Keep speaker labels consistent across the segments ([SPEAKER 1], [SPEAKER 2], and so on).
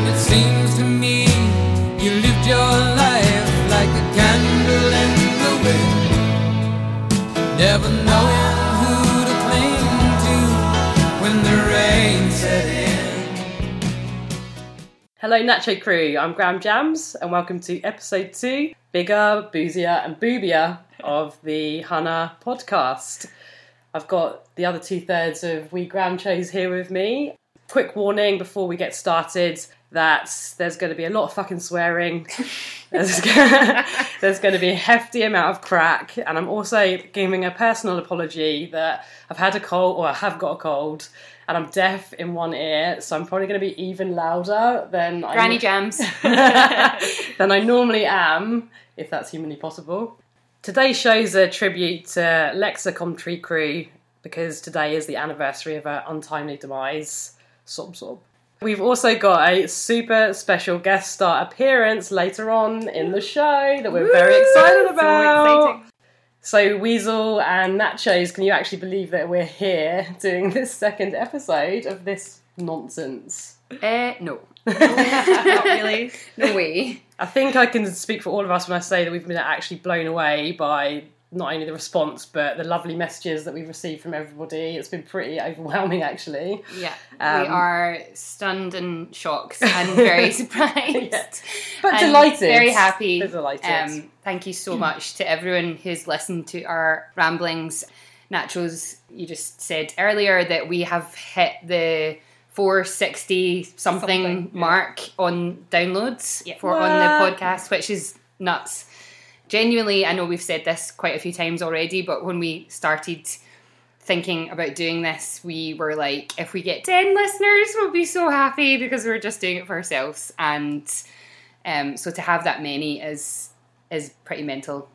[SPEAKER 1] It seems to me you lived your life like a candle the wind.
[SPEAKER 2] Hello, NachoKru. I'm Graham Jams, and welcome to episode two, bigger, boozier, and boobier of the Hunner podcast. I've got the other two thirds of We Graham Chose here with me. Quick warning before we get started that there's going to be a lot of fucking swearing. There's, there's going to be a hefty amount of crack, and I'm also giving a personal apology that I've had a cold, or I have got a cold, and I'm deaf in one ear, so I'm probably going to be even louder than I
[SPEAKER 3] Granny jams.
[SPEAKER 2] than I normally am, if that's humanly possible. Today's show's a tribute to Lexa kom Trikru because today is the anniversary of her untimely demise. Sob sob. We've also got a super special guest star appearance later on in the show that we're very excited about. So, Weasel and Nachos, can you actually believe that we're here doing this second episode of this nonsense?
[SPEAKER 3] uh, no.
[SPEAKER 4] Not really.
[SPEAKER 3] No way.
[SPEAKER 2] I think I can speak for all of us when I say that we've been actually blown away by not only the response but the lovely messages that we've received from everybody. It's been pretty overwhelming, actually.
[SPEAKER 3] Yeah.
[SPEAKER 2] Um,
[SPEAKER 3] we are stunned and shocked and very surprised.
[SPEAKER 2] Yeah. But delighted.
[SPEAKER 3] Very happy.
[SPEAKER 2] We're delighted.
[SPEAKER 3] Um, thank you so much to everyone who's listened to our ramblings. Nachos, you just said earlier that we have hit the 460 something,
[SPEAKER 4] Something, yeah.
[SPEAKER 3] mark on downloads
[SPEAKER 4] Yeah.
[SPEAKER 3] for on the podcast, which is nuts. Genuinely, I know we've said this quite a few times already, but when we started thinking about doing this, we were like, if we get 10 listeners, we'll be so happy because we're just doing it for ourselves. And um, so to have that many is is pretty mental.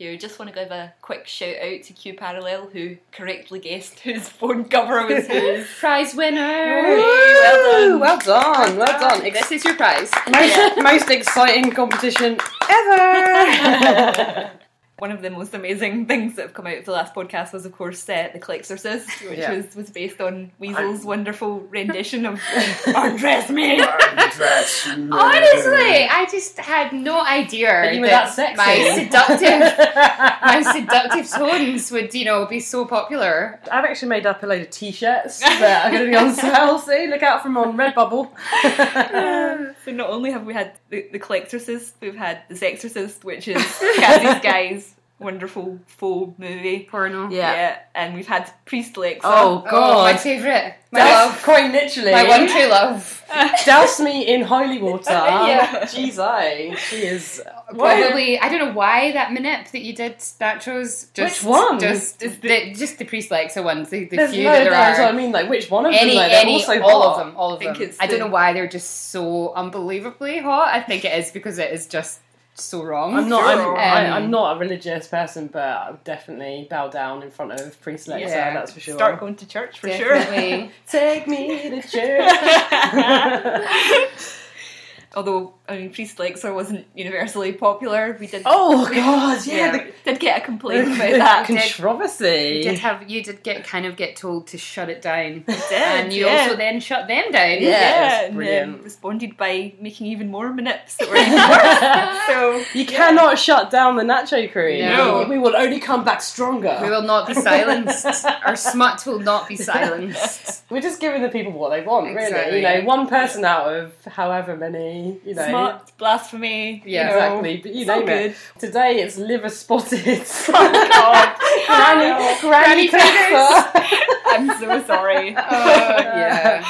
[SPEAKER 4] You just want to give a quick shout out to Q Parallel who correctly guessed whose phone cover was whose.
[SPEAKER 3] Prize winner!
[SPEAKER 2] Woo! Well done, well done. Ex-
[SPEAKER 3] This is your prize.
[SPEAKER 2] most, most exciting competition ever!
[SPEAKER 4] One of the most amazing things that have come out of the last podcast was, of course, uh, The Clexorcist, which
[SPEAKER 2] Yeah.
[SPEAKER 4] was, was based on Weasel's wonderful rendition of Undress Me. Undress Me.
[SPEAKER 3] Honestly, I just had no idea
[SPEAKER 2] you were
[SPEAKER 3] that,
[SPEAKER 2] that
[SPEAKER 3] my seductive my seductive tones would, you know, be so popular.
[SPEAKER 2] I've actually made up a load of t-shirts that are going to be on sale soon. Look out for them on Redbubble.
[SPEAKER 4] so not only have we had the, the Clexorcist, we've had The Sexorcist, which is Cassie's Guy's wonderful full movie.
[SPEAKER 3] Porno.
[SPEAKER 2] Yeah.
[SPEAKER 4] and we've had Priest Lexa.
[SPEAKER 2] Oh
[SPEAKER 3] Oh,
[SPEAKER 2] god.
[SPEAKER 3] my favourite. My
[SPEAKER 2] That's
[SPEAKER 3] love.
[SPEAKER 2] quite literally.
[SPEAKER 3] My one true love.
[SPEAKER 2] Douse me in holy water.
[SPEAKER 4] Yeah.
[SPEAKER 2] Jeez, I. She is.
[SPEAKER 3] Probably, I don't know why that minute that you did Nachos. Just,
[SPEAKER 2] Which one?
[SPEAKER 3] Just the, just the priest Lexa ones. The, the
[SPEAKER 2] There's
[SPEAKER 3] few
[SPEAKER 2] no,
[SPEAKER 3] that there
[SPEAKER 2] that's what I mean. Like, which one of
[SPEAKER 3] Any,
[SPEAKER 2] them? Though? They're
[SPEAKER 3] any,
[SPEAKER 2] all so
[SPEAKER 3] all
[SPEAKER 2] hot.
[SPEAKER 3] of them, all of
[SPEAKER 4] I think
[SPEAKER 3] them.
[SPEAKER 4] it's
[SPEAKER 3] I don't
[SPEAKER 4] the-
[SPEAKER 3] know why they're just so unbelievably hot. I think it is because it is just so wrong.
[SPEAKER 2] I'm not. I'm,
[SPEAKER 4] Sure.
[SPEAKER 2] I,
[SPEAKER 3] Um,
[SPEAKER 2] I'm not a religious person, but I would definitely bow down in front of priest Lexa.
[SPEAKER 3] Yeah.
[SPEAKER 2] That's for sure.
[SPEAKER 4] Start going to church for sure.
[SPEAKER 2] Take me to church.
[SPEAKER 4] Although I mean, Priest Lexa wasn't universally popular. We did.
[SPEAKER 2] oh God, yeah.
[SPEAKER 4] yeah,
[SPEAKER 2] the-
[SPEAKER 4] did get a complaint
[SPEAKER 2] the
[SPEAKER 4] about that.
[SPEAKER 2] controversy.
[SPEAKER 3] You did have you did get kind of get told to shut it down,
[SPEAKER 4] did,
[SPEAKER 3] and you
[SPEAKER 4] yeah.
[SPEAKER 3] also then shut them down.
[SPEAKER 2] Yeah. it's
[SPEAKER 4] and
[SPEAKER 2] brilliant.
[SPEAKER 4] then responded by making even more manips that were even worse. So
[SPEAKER 2] You cannot shut down the NachoKru.
[SPEAKER 3] No.
[SPEAKER 2] We will only come back stronger.
[SPEAKER 3] We will not be silenced. Our smut will not be silenced.
[SPEAKER 2] We're just giving the people what they want, really. You know, one person out of however many, you know.
[SPEAKER 4] Blasphemy.
[SPEAKER 3] Yeah,
[SPEAKER 4] you know,
[SPEAKER 2] Exactly, but you name it.
[SPEAKER 4] good.
[SPEAKER 2] Today it's liver spotted.
[SPEAKER 4] Oh, God,
[SPEAKER 2] granny, granny
[SPEAKER 3] Granny.
[SPEAKER 4] I'm so sorry.
[SPEAKER 3] Oh, yeah.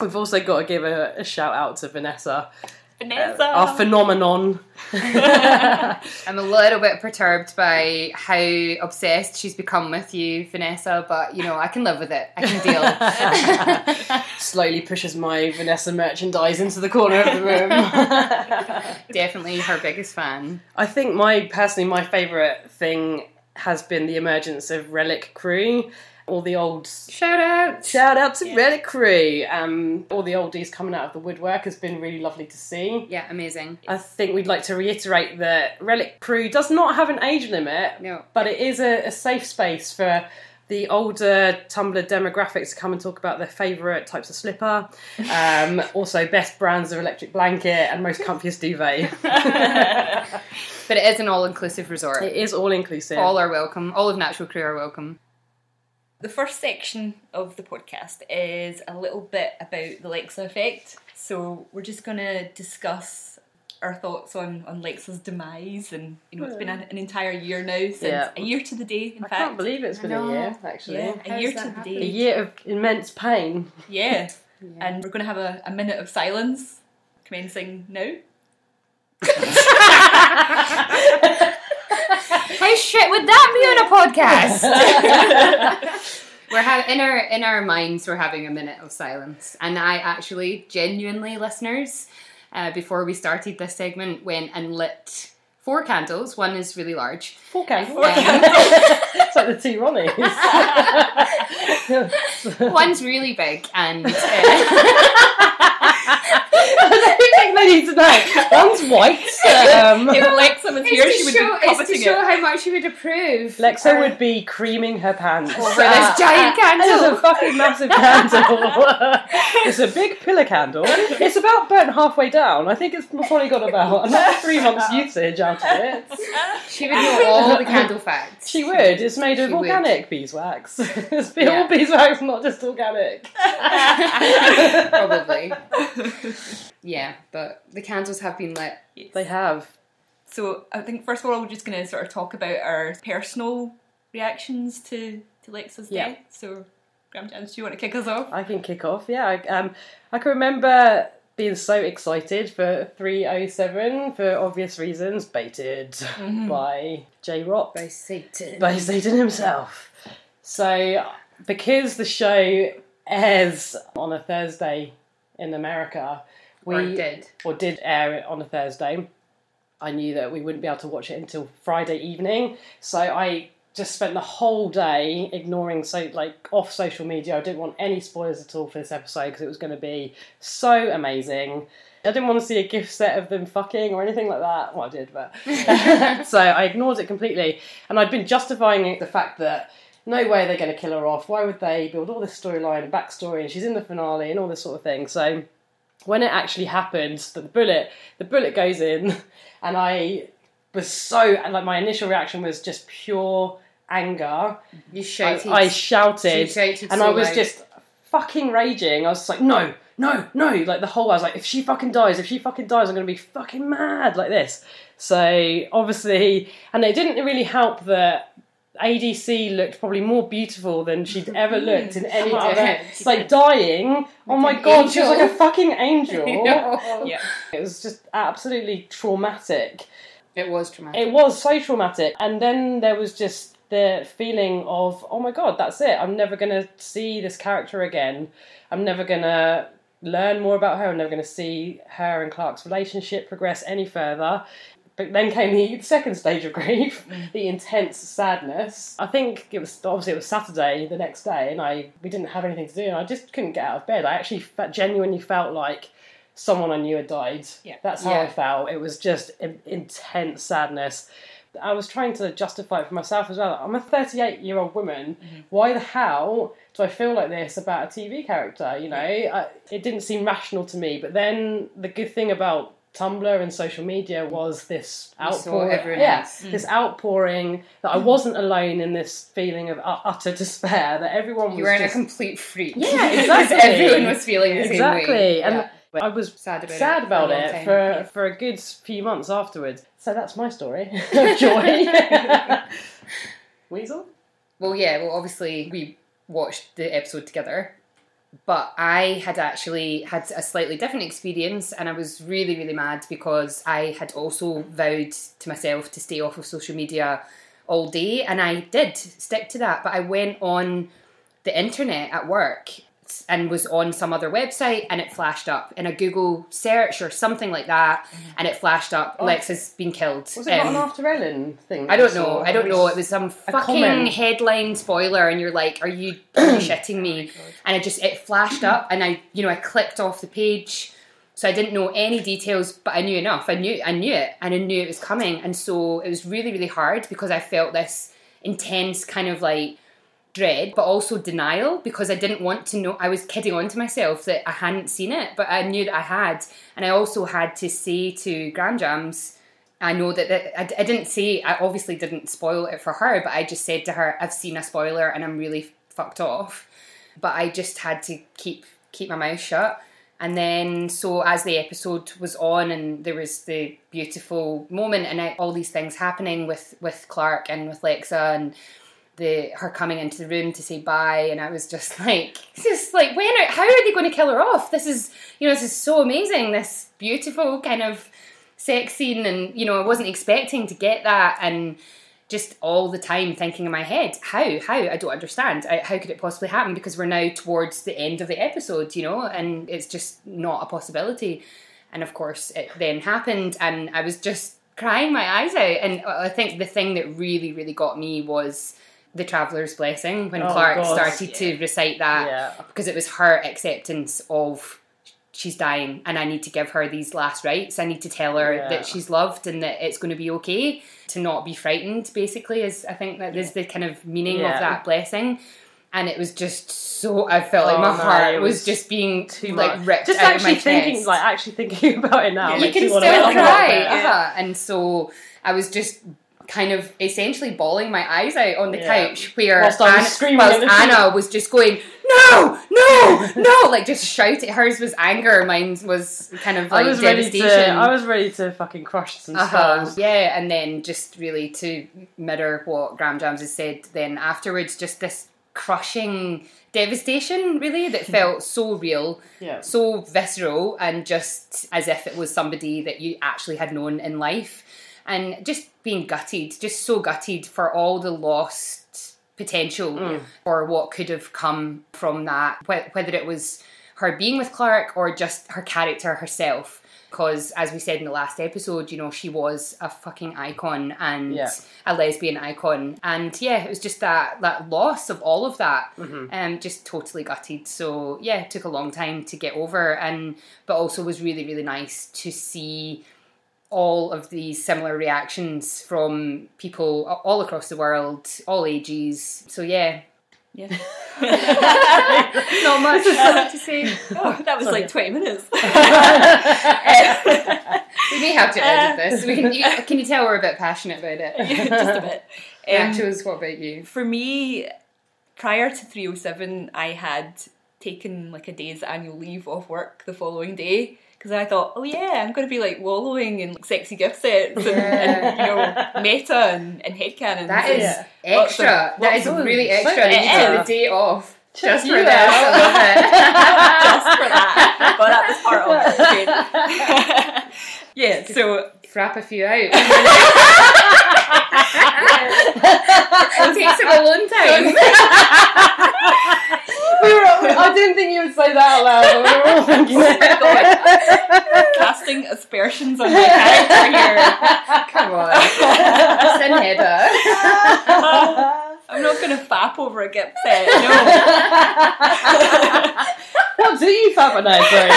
[SPEAKER 2] We've also got to give a, a shout out to Vanessa,
[SPEAKER 4] Vanessa.
[SPEAKER 2] our phenomenon.
[SPEAKER 3] I'm a little bit perturbed by how obsessed she's become with you, Vanessa, but you know, I can live with it. I can deal.
[SPEAKER 2] Slowly pushes my Vanessa merchandise into the corner of the room.
[SPEAKER 3] Definitely her biggest fan.
[SPEAKER 2] I think my personally my favourite thing has been the emergence of Relic Crew. All the old
[SPEAKER 3] Shout out.
[SPEAKER 2] shout out to
[SPEAKER 4] Yeah.
[SPEAKER 2] Relic Crew. Um, all the oldies coming out of the woodwork has been really lovely to see.
[SPEAKER 3] Yeah, amazing.
[SPEAKER 2] I think we'd like to reiterate that Relic Crew does not have an age limit,
[SPEAKER 3] No.
[SPEAKER 2] but it is a, a safe space for the older Tumblr demographics to come and talk about their favourite types of slipper, um, also best brands of electric blanket, and most comfiest duvet.
[SPEAKER 3] But it is an all-inclusive resort.
[SPEAKER 2] it is all inclusive.
[SPEAKER 3] All are welcome. All of Natural Crew are welcome.
[SPEAKER 4] The first section of the podcast is a little bit about the Lexa effect. So we're just going to discuss our thoughts on, on Lexa's demise, and you know it's been an, an entire year now since
[SPEAKER 2] Yeah.
[SPEAKER 4] a year to the day. In
[SPEAKER 2] I
[SPEAKER 4] fact, I
[SPEAKER 2] can't believe it's been a year, actually.
[SPEAKER 4] yeah, a year to
[SPEAKER 3] that
[SPEAKER 4] the day.
[SPEAKER 2] A year of immense pain.
[SPEAKER 4] Yeah. and we're going to have a, a minute of silence commencing now.
[SPEAKER 3] How shit would that be on a podcast? we're ha- in our in our minds. We're having a minute of silence, and I actually, genuinely, listeners, uh, before we started this segment, went and lit four candles. One is really large.
[SPEAKER 2] Four candles.
[SPEAKER 3] Um,
[SPEAKER 2] it's like the two Ronnies.
[SPEAKER 3] One's really big, and uh,
[SPEAKER 2] I think they need to know. One's white. Um,
[SPEAKER 4] If Lexa was here, she
[SPEAKER 3] it's
[SPEAKER 4] would
[SPEAKER 3] to, show,
[SPEAKER 4] be
[SPEAKER 3] it's to
[SPEAKER 4] coveting
[SPEAKER 3] show
[SPEAKER 4] it.
[SPEAKER 3] how much you would approve.
[SPEAKER 2] Lexa
[SPEAKER 3] Or-
[SPEAKER 2] would be creaming her pants
[SPEAKER 3] Over this giant
[SPEAKER 2] And It's a fucking massive candle. it's a big pillar candle. It's about burnt halfway down. I think it's probably got about another three months usage out of it.
[SPEAKER 3] She would know all the candle facts.
[SPEAKER 2] She would. It's made of
[SPEAKER 3] She would.
[SPEAKER 2] organic beeswax. it's
[SPEAKER 3] Yeah.
[SPEAKER 2] all beeswax, not just organic.
[SPEAKER 3] Probably. Yeah, but the candles have been lit.
[SPEAKER 2] They have.
[SPEAKER 4] So I think first of all, we're just going to sort of talk about our personal reactions to to Lexa's
[SPEAKER 2] Yeah.
[SPEAKER 4] death. So, Graham Jams, do you want to kick us off?
[SPEAKER 2] I can kick off. Yeah, I, um, I can remember being so excited for 307 for obvious reasons, baited by JRoth,
[SPEAKER 3] By Satan.
[SPEAKER 2] by Satan himself. So, because the show airs on a Thursday in America, we
[SPEAKER 3] Or did.
[SPEAKER 2] or did air it on a Thursday. I knew that we wouldn't be able to watch it until Friday evening, so I just spent the whole day ignoring so like off social media. I didn't want any spoilers at all for this episode because it was going to be so amazing. I didn't want to see a gift set of them fucking or anything like that. Well, I did, but so I ignored it completely, and I'd been justifying it, the fact that no way they're going to kill her off. Why would they build all this storyline and backstory, and she's in the finale and all this sort of thing. So when it actually happened that the bullet the bullet goes in, and I was so like my initial reaction was just pure anger.
[SPEAKER 3] You
[SPEAKER 2] I,
[SPEAKER 3] shouted.
[SPEAKER 2] I shouted,
[SPEAKER 3] shouted
[SPEAKER 2] and
[SPEAKER 3] so
[SPEAKER 2] I was
[SPEAKER 3] loud.
[SPEAKER 2] just fucking raging. I was just like, no, no, no! Like the whole, I was like, if she fucking dies, if she fucking dies, I'm gonna be fucking mad like this. So obviously, and it didn't really help that. ADC looked probably more beautiful than she'd ever looked in any other. It's like dying. Oh my god, she was like a fucking angel.
[SPEAKER 4] Yeah.
[SPEAKER 2] It was just absolutely traumatic.
[SPEAKER 3] It was traumatic.
[SPEAKER 2] It was so traumatic. And then there was just the feeling of, oh my god, that's it. I'm never going to see this character again. I'm never going to learn more about her. I'm never going to see her and Clarke's relationship progress any further. But then came the second stage of grief, mm. the intense sadness. I think it was obviously it was Saturday the next day, and I we didn't have anything to do, and I just couldn't get out of bed. I actually genuinely felt like someone I knew had died.
[SPEAKER 4] Yeah.
[SPEAKER 2] That's how I felt. It was just in- intense sadness. I was trying to justify it for myself as well. I'm a 38 year old woman. Mm-hmm. Why the hell do I feel like this about a TV character? You know, I, it didn't seem rational to me. But then the good thing about Tumblr and social media was this outpouring. Yeah,
[SPEAKER 3] else. Hmm.
[SPEAKER 2] this outpouring that I hmm. wasn't alone in this feeling of utter despair. That everyone was
[SPEAKER 3] you weren't
[SPEAKER 2] just,
[SPEAKER 3] a complete freak.
[SPEAKER 2] Yeah, exactly.
[SPEAKER 3] everyone was feeling the
[SPEAKER 2] exactly.
[SPEAKER 3] same way.
[SPEAKER 2] And
[SPEAKER 3] Yeah.
[SPEAKER 2] I was
[SPEAKER 3] sad about
[SPEAKER 2] sad
[SPEAKER 3] it.
[SPEAKER 2] about
[SPEAKER 3] for a
[SPEAKER 2] it
[SPEAKER 3] time.
[SPEAKER 2] for for a good few months afterwards. So that's my story of joy. Weasel.
[SPEAKER 3] Well, yeah, well, obviously, we watched the episode together, but I had actually had a slightly different experience, and I was really, really mad because I had also vowed to myself to stay off of social media all day, and I did stick to that, but I went on the internet at work and was on some other website and it flashed up in a Google search or something like that and it flashed up
[SPEAKER 2] Oh.
[SPEAKER 3] Lex has been killed.
[SPEAKER 2] Was it not
[SPEAKER 3] Um,
[SPEAKER 2] an After Ellen thing?
[SPEAKER 3] I don't know. I don't know. It was some fucking
[SPEAKER 2] comment.
[SPEAKER 3] headline spoiler, and you're like, "Are you, are you shitting me?" And it just it flashed up, and I, you know, I clicked off the page, so I didn't know any details, but I knew enough. I knew, I knew it, and I knew it was coming, and so it was really, really hard because I felt this intense kind of like dread, but also denial because I didn't want to know. I was kidding on to myself that I hadn't seen it, but I knew that I had. And I also had to say to Gram Jams, I know that, that I, I didn't say, I obviously didn't spoil it for her, but I just said to her, I've seen a spoiler and I'm really fucked off. But I just had to keep keep my mouth shut. And then, so as the episode was on, and there was the beautiful moment, and I, all these things happening with with Clarke and with Lexa, and the her coming into the room to say bye, and I was just like, just like, when? Are, how are they going to kill her off? This is, you know, this is so amazing. This beautiful kind of sex scene, and you know, I wasn't expecting to get that, and just all the time thinking in my head, how, how, I don't understand. I, how could it possibly happen? Because we're now towards the end of the episode, you know, and it's just not a possibility. And of course, it then happened, and I was just crying my eyes out. And uh, I think the thing that really, really got me was the traveler's blessing when
[SPEAKER 2] Oh,
[SPEAKER 3] Clarke
[SPEAKER 2] God,
[SPEAKER 3] started to recite that
[SPEAKER 2] Yeah.
[SPEAKER 3] because it was her acceptance of she's dying and I need to give her these last rites. I need to tell her
[SPEAKER 2] Yeah.
[SPEAKER 3] that she's loved and that it's going to be okay to not be frightened, basically, is I think that is the kind of meaning
[SPEAKER 2] Yeah.
[SPEAKER 3] of that blessing. And it was just so I felt like
[SPEAKER 2] Oh,
[SPEAKER 3] my
[SPEAKER 2] no,
[SPEAKER 3] heart was,
[SPEAKER 2] was
[SPEAKER 3] just being
[SPEAKER 2] Too
[SPEAKER 3] like
[SPEAKER 2] much.
[SPEAKER 3] ripped
[SPEAKER 2] Just
[SPEAKER 3] out
[SPEAKER 2] actually
[SPEAKER 3] of my
[SPEAKER 2] thinking,
[SPEAKER 3] chest
[SPEAKER 2] like actually thinking about it now.
[SPEAKER 3] you can still
[SPEAKER 2] wanna laugh a little
[SPEAKER 3] cry.
[SPEAKER 2] bit.
[SPEAKER 3] uh-huh. And so I was just kind of essentially bawling my eyes out on the
[SPEAKER 2] Yeah.
[SPEAKER 3] couch where
[SPEAKER 2] Whilst I was
[SPEAKER 3] Anna,
[SPEAKER 2] screaming
[SPEAKER 3] whilst
[SPEAKER 2] at the TV.
[SPEAKER 3] Anna was just going, no, no, no, like just shouting. Hers was anger, mine was kind of like
[SPEAKER 2] I was ready
[SPEAKER 3] devastation.
[SPEAKER 2] to. I was ready to fucking crush some
[SPEAKER 3] Uh-huh. Yeah, and then just really to mirror what Graham Jams has said then afterwards, just this crushing devastation really that felt so real
[SPEAKER 2] Yeah.
[SPEAKER 3] so visceral and just as if it was somebody that you actually had known in life and just being gutted just so gutted for all the lost potential or what could have come from that whether it was her being with Clarke or just her character herself. Because as we said in the last episode you know she was a fucking icon and
[SPEAKER 2] Yeah.
[SPEAKER 3] a lesbian icon. And yeah it was just that that loss of all of that um just totally gutted. So yeah it took a long time to get over and but also was really really nice to see all of these similar reactions from people all across the world all ages. So yeah.
[SPEAKER 4] Yeah.
[SPEAKER 3] not much to say.
[SPEAKER 4] Oh, that was like 20 minutes.
[SPEAKER 3] we may have to edit this. We can you, can you tell we're a bit passionate about it?
[SPEAKER 4] Just a bit. Um,
[SPEAKER 3] Nachos, what about you?
[SPEAKER 4] for me, prior to 307, I had taken like a day's annual leave off work the following day because I thought, oh yeah, I'm going to be like wallowing in like, sexy gift sets and, and you know meta and, and headcanons.
[SPEAKER 3] That is
[SPEAKER 4] is of-
[SPEAKER 3] extra. that is really extra. you
[SPEAKER 4] extra.
[SPEAKER 3] took the day off just for that.
[SPEAKER 4] Just for that. But that was part of it. yeah, so.
[SPEAKER 3] Frap a few out. it takes a long time.
[SPEAKER 2] We were, I didn't think you would say that out loud. but We were all thinking it.
[SPEAKER 4] casting aspersions on my character here.
[SPEAKER 3] Come on, Sin Hedda.
[SPEAKER 4] I'm not going to fap over a gift set. No.
[SPEAKER 2] What do you fap at night, sorry?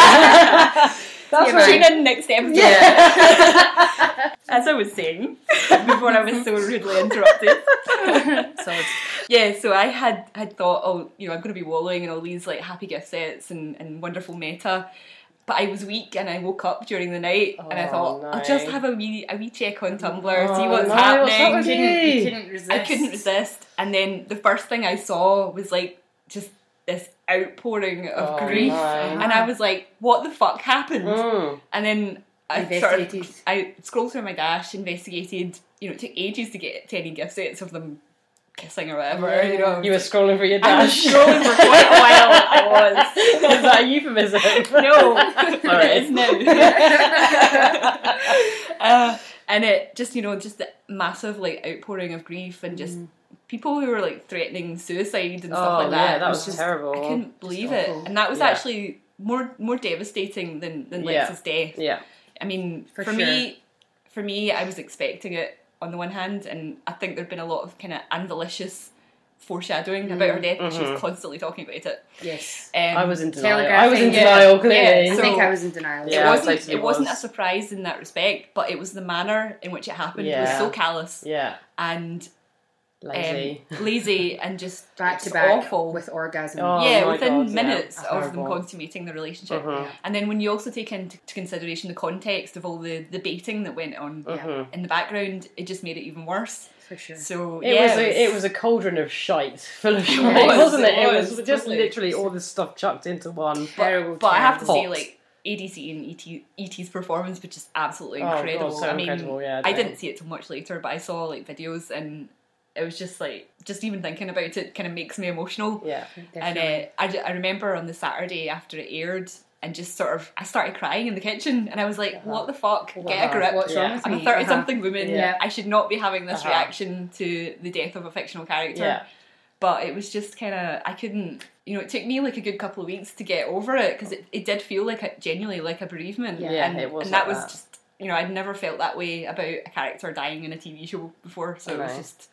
[SPEAKER 2] That's
[SPEAKER 3] Yeah,
[SPEAKER 2] right.
[SPEAKER 4] Tune in next episode.
[SPEAKER 2] Yeah.
[SPEAKER 4] As I was saying before I was so rudely interrupted.
[SPEAKER 3] So
[SPEAKER 4] Yeah, so I had had thought, oh, you know, I'm going to be wallowing in all these like happy gift sets and, and wonderful meta. But I was weak and I woke up during the night and I
[SPEAKER 2] Oh,
[SPEAKER 4] thought, I'll just have a wee a wee check on Tumblr,
[SPEAKER 2] Oh,
[SPEAKER 4] see what's
[SPEAKER 2] no,
[SPEAKER 4] happening.
[SPEAKER 2] what's up with
[SPEAKER 3] you
[SPEAKER 2] you?
[SPEAKER 3] couldn't, you couldn't resist.
[SPEAKER 4] I couldn't resist. And then the first thing I saw was like just this outpouring of
[SPEAKER 2] Oh,
[SPEAKER 4] grief.
[SPEAKER 2] no.
[SPEAKER 4] And I was like, what the fuck happened?
[SPEAKER 2] Mm.
[SPEAKER 4] And then I sort of, I scrolled through my dash, investigated. You know, it took ages to get to any gift sets of them kissing or whatever. You know,
[SPEAKER 2] You were scrolling for your
[SPEAKER 4] I was
[SPEAKER 2] dash.
[SPEAKER 4] scrolling for quite a while. I was.
[SPEAKER 2] Is that a euphemism?
[SPEAKER 4] No,
[SPEAKER 2] Sorry.
[SPEAKER 4] it is now. uh, and it just, you know, just the massive like outpouring of grief and just people who were like threatening suicide and stuff.
[SPEAKER 2] Oh,
[SPEAKER 4] like that.
[SPEAKER 2] yeah, that
[SPEAKER 4] It
[SPEAKER 2] was
[SPEAKER 4] just,
[SPEAKER 2] terrible.
[SPEAKER 4] I couldn't believe it, and that was
[SPEAKER 2] Yeah.
[SPEAKER 4] actually more more devastating than than
[SPEAKER 2] Yeah.
[SPEAKER 4] Lex's death.
[SPEAKER 2] Yeah.
[SPEAKER 4] I mean,
[SPEAKER 3] For
[SPEAKER 4] for,
[SPEAKER 3] sure.
[SPEAKER 4] me, for me, I was expecting it on the one hand, and I think there'd been a lot of kind of unvalicious foreshadowing about her death. and She was constantly talking about it.
[SPEAKER 3] Yes.
[SPEAKER 4] Um,
[SPEAKER 2] I was in denial. I was in
[SPEAKER 3] yeah.
[SPEAKER 2] denial,
[SPEAKER 4] Yeah,
[SPEAKER 2] clearly.
[SPEAKER 3] I
[SPEAKER 4] so-
[SPEAKER 3] think I was in denial.
[SPEAKER 2] Yeah,
[SPEAKER 4] it wasn't. it wasn't a surprise in that respect, but it was the manner in which it happened It
[SPEAKER 2] was
[SPEAKER 4] so callous,
[SPEAKER 2] yeah.
[SPEAKER 4] and
[SPEAKER 2] Lazy.
[SPEAKER 4] um, lazy, and just
[SPEAKER 3] back to back
[SPEAKER 4] awful.
[SPEAKER 3] with orgasm.
[SPEAKER 2] Oh,
[SPEAKER 4] yeah,
[SPEAKER 2] my
[SPEAKER 4] within
[SPEAKER 2] God, yeah.
[SPEAKER 4] minutes of them consummating the relationship.
[SPEAKER 2] Mhm.
[SPEAKER 4] And then when you also take into consideration the context of all the, the baiting that went on
[SPEAKER 2] Mhm.
[SPEAKER 4] in the background, it just made it even worse.
[SPEAKER 3] for sure.
[SPEAKER 4] So
[SPEAKER 2] It
[SPEAKER 4] yeah,
[SPEAKER 2] was a, it was a cauldron of shite, full of shit,
[SPEAKER 4] was,
[SPEAKER 2] wasn't it?
[SPEAKER 4] it
[SPEAKER 2] It was,
[SPEAKER 4] was,
[SPEAKER 2] just
[SPEAKER 4] totally.
[SPEAKER 2] literally all this stuff chucked into one.
[SPEAKER 3] terrible.
[SPEAKER 4] But I have to
[SPEAKER 3] terrible.
[SPEAKER 4] say, like ADC and ET, ET's performance was just absolutely
[SPEAKER 2] Oh, God,
[SPEAKER 4] incredible.
[SPEAKER 2] so
[SPEAKER 4] I mean,
[SPEAKER 2] incredible, yeah,
[SPEAKER 4] I
[SPEAKER 2] no.
[SPEAKER 4] didn't see it till much later, but I saw like videos and it was just like just even thinking about it kind of makes me emotional.
[SPEAKER 2] Yeah.
[SPEAKER 4] And
[SPEAKER 3] Definitely.
[SPEAKER 4] uh, I, I remember on the Saturday after it aired, and just sort of I started crying in the kitchen, and I was like, "What the fuck? Get a
[SPEAKER 2] Uh-huh.
[SPEAKER 4] grip!
[SPEAKER 3] What's
[SPEAKER 2] Yeah.
[SPEAKER 3] wrong with
[SPEAKER 4] I'm a
[SPEAKER 3] me?
[SPEAKER 4] thirty
[SPEAKER 3] Uh-huh.
[SPEAKER 4] something woman.
[SPEAKER 2] Yeah.
[SPEAKER 4] I should not be having this
[SPEAKER 2] Uh-huh.
[SPEAKER 4] reaction to the death of a fictional character."
[SPEAKER 2] Yeah.
[SPEAKER 4] But it was just kind of I couldn't. You know, it took me like a good couple of weeks to get over it because it, it did feel like a, genuinely like a bereavement.
[SPEAKER 3] Yeah,
[SPEAKER 4] and,
[SPEAKER 2] it was
[SPEAKER 4] and that
[SPEAKER 2] like
[SPEAKER 4] was
[SPEAKER 2] that.
[SPEAKER 4] just you know I'd never felt that way about a character dying in a TV show before, so it was just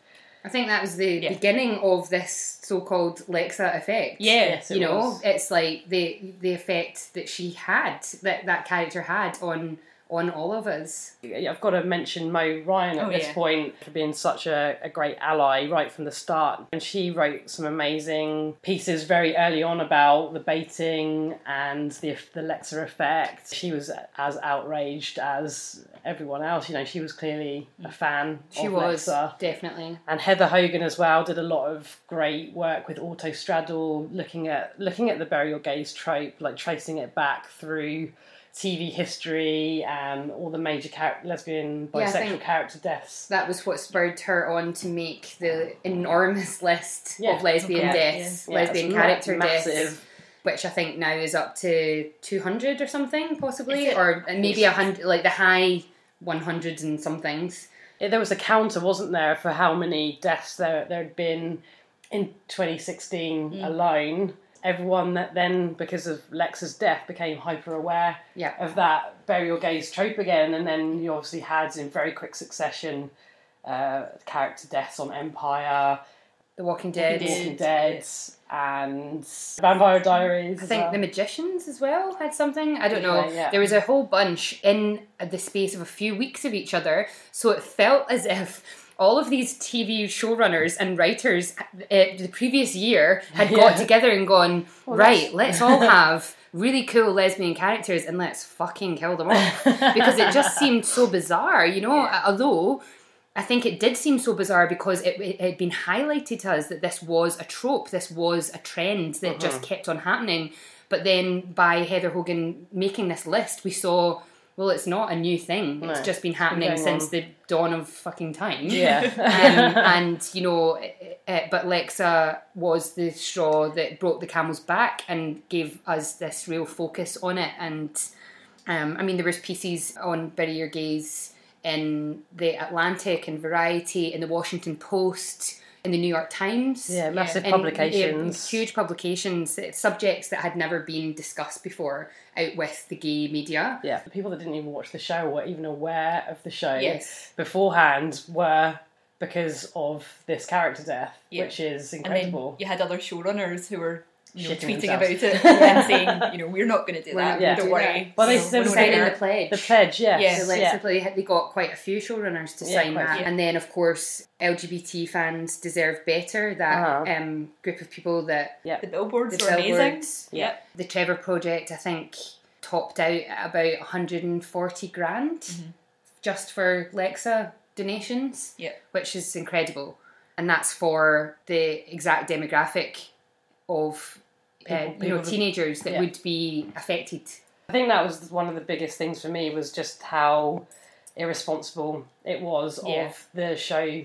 [SPEAKER 3] I think that was the
[SPEAKER 4] Yeah.
[SPEAKER 3] beginning of this so-called Lexa effect.
[SPEAKER 4] yeah.
[SPEAKER 2] Yes, it
[SPEAKER 3] you know,
[SPEAKER 2] was.
[SPEAKER 3] it's like the the effect that she had, that that character had on on all of us.
[SPEAKER 2] I've got to mention Mo Ryan at
[SPEAKER 4] Oh,
[SPEAKER 2] this
[SPEAKER 4] yeah.
[SPEAKER 2] point for being such a, a great ally right from the start. And she wrote some amazing pieces very early on about the baiting and the the Lexa effect. She was as outraged as everyone else. You know, she was clearly a fan
[SPEAKER 3] She
[SPEAKER 2] of
[SPEAKER 3] was
[SPEAKER 2] Lexa.
[SPEAKER 3] definitely.
[SPEAKER 2] And Heather Hogan as well did a lot of great work with Autostraddle, looking at looking at the bury your gays trope, like tracing it back through TV history and all the major char- lesbian bisexual
[SPEAKER 3] think-
[SPEAKER 2] character deaths.
[SPEAKER 3] That was what spurred her on to make the enormous list
[SPEAKER 2] Yeah.
[SPEAKER 3] of lesbian
[SPEAKER 4] Yeah,
[SPEAKER 3] deaths,
[SPEAKER 2] yeah.
[SPEAKER 3] lesbian
[SPEAKER 2] it's ma-
[SPEAKER 3] character
[SPEAKER 2] massive.
[SPEAKER 3] deaths, which I think now is up to two hundred or something, possibly,
[SPEAKER 4] it?
[SPEAKER 3] or maybe a hundred, like the high one hundreds and somethings.
[SPEAKER 2] Yeah, There was a counter, wasn't there, for how many deaths there there had been in 2016
[SPEAKER 3] Mm.
[SPEAKER 2] alone. Everyone that then, because of Lex's death, became hyper aware
[SPEAKER 3] Yeah.
[SPEAKER 2] of that bury your gays trope again, and then you obviously had in very quick succession uh, character deaths on Empire,
[SPEAKER 3] The Walking Dead.
[SPEAKER 4] The
[SPEAKER 2] Walking Dead, and Vampire Diaries.
[SPEAKER 3] I think the magicians as well had something. I don't know.
[SPEAKER 2] Yeah, yeah.
[SPEAKER 3] There was a whole bunch in the space of a few weeks of each other, so it felt as if all of these TV showrunners and writers uh, the previous year had got
[SPEAKER 2] Yeah.
[SPEAKER 3] together and gone,
[SPEAKER 2] Well,
[SPEAKER 3] right,
[SPEAKER 2] that's-
[SPEAKER 3] let's all have really cool lesbian characters and let's fucking kill them off because it just seemed so bizarre, you know. Although I think it did seem so bizarre because it, it had been highlighted to us that this was a trope, this was a trend that just kept on happening. But then by Heather Hogan making this list, we saw, well, it's not a new thing. It's just been
[SPEAKER 2] it's been
[SPEAKER 3] happening since
[SPEAKER 2] on.
[SPEAKER 3] the dawn of fucking time.
[SPEAKER 2] yeah.
[SPEAKER 3] um, and you know, uh, but Lexa was the straw that broke the camel's back and gave us this real focus on it. And um, I mean, there was pieces on Bury Your Gays in the Atlantic and Variety, in the Washington Post, in the New York Times.
[SPEAKER 2] yeah, massive
[SPEAKER 3] And,
[SPEAKER 2] publications.
[SPEAKER 3] yeah, huge publications, uh, subjects that had never been discussed before out with the gay media.
[SPEAKER 2] yeah, the people that didn't even watch the show were even aware of the show
[SPEAKER 3] Yes.
[SPEAKER 2] beforehand were because of this character death,
[SPEAKER 4] Yeah.
[SPEAKER 2] which is incredible.
[SPEAKER 4] you had other showrunners who were you know, tweeting
[SPEAKER 2] themselves.
[SPEAKER 4] about it and saying, you know, we're not going to do
[SPEAKER 3] We're
[SPEAKER 4] that.
[SPEAKER 3] gonna
[SPEAKER 4] don't
[SPEAKER 3] do
[SPEAKER 4] worry.
[SPEAKER 2] Well, they
[SPEAKER 4] You know,
[SPEAKER 2] said
[SPEAKER 4] we're not
[SPEAKER 3] Signing the pledge.
[SPEAKER 2] The pledge, yes.
[SPEAKER 4] Yes.
[SPEAKER 3] So
[SPEAKER 2] yeah.
[SPEAKER 3] Lexically, they got quite a few showrunners to
[SPEAKER 2] Yeah,
[SPEAKER 3] sign that,
[SPEAKER 2] few.
[SPEAKER 3] and then of course LGBT fans deserve better. That
[SPEAKER 2] Uh-huh.
[SPEAKER 3] um, group of people that
[SPEAKER 2] Yeah.
[SPEAKER 4] The billboards
[SPEAKER 3] the
[SPEAKER 4] were amazing.
[SPEAKER 3] billboards,
[SPEAKER 4] Yep.
[SPEAKER 3] the Trevor Project, I think topped out at about 140 grand
[SPEAKER 2] Mm-hmm.
[SPEAKER 3] just for Lexa donations,
[SPEAKER 4] Yep.
[SPEAKER 3] which is incredible, and that's for the exact demographic of uh,
[SPEAKER 2] People-
[SPEAKER 3] you know
[SPEAKER 2] people that-
[SPEAKER 3] teenagers that
[SPEAKER 2] yeah.
[SPEAKER 3] would be affected.
[SPEAKER 2] I think that was one of the biggest things for me was just how irresponsible it was
[SPEAKER 4] Yeah.
[SPEAKER 2] of the show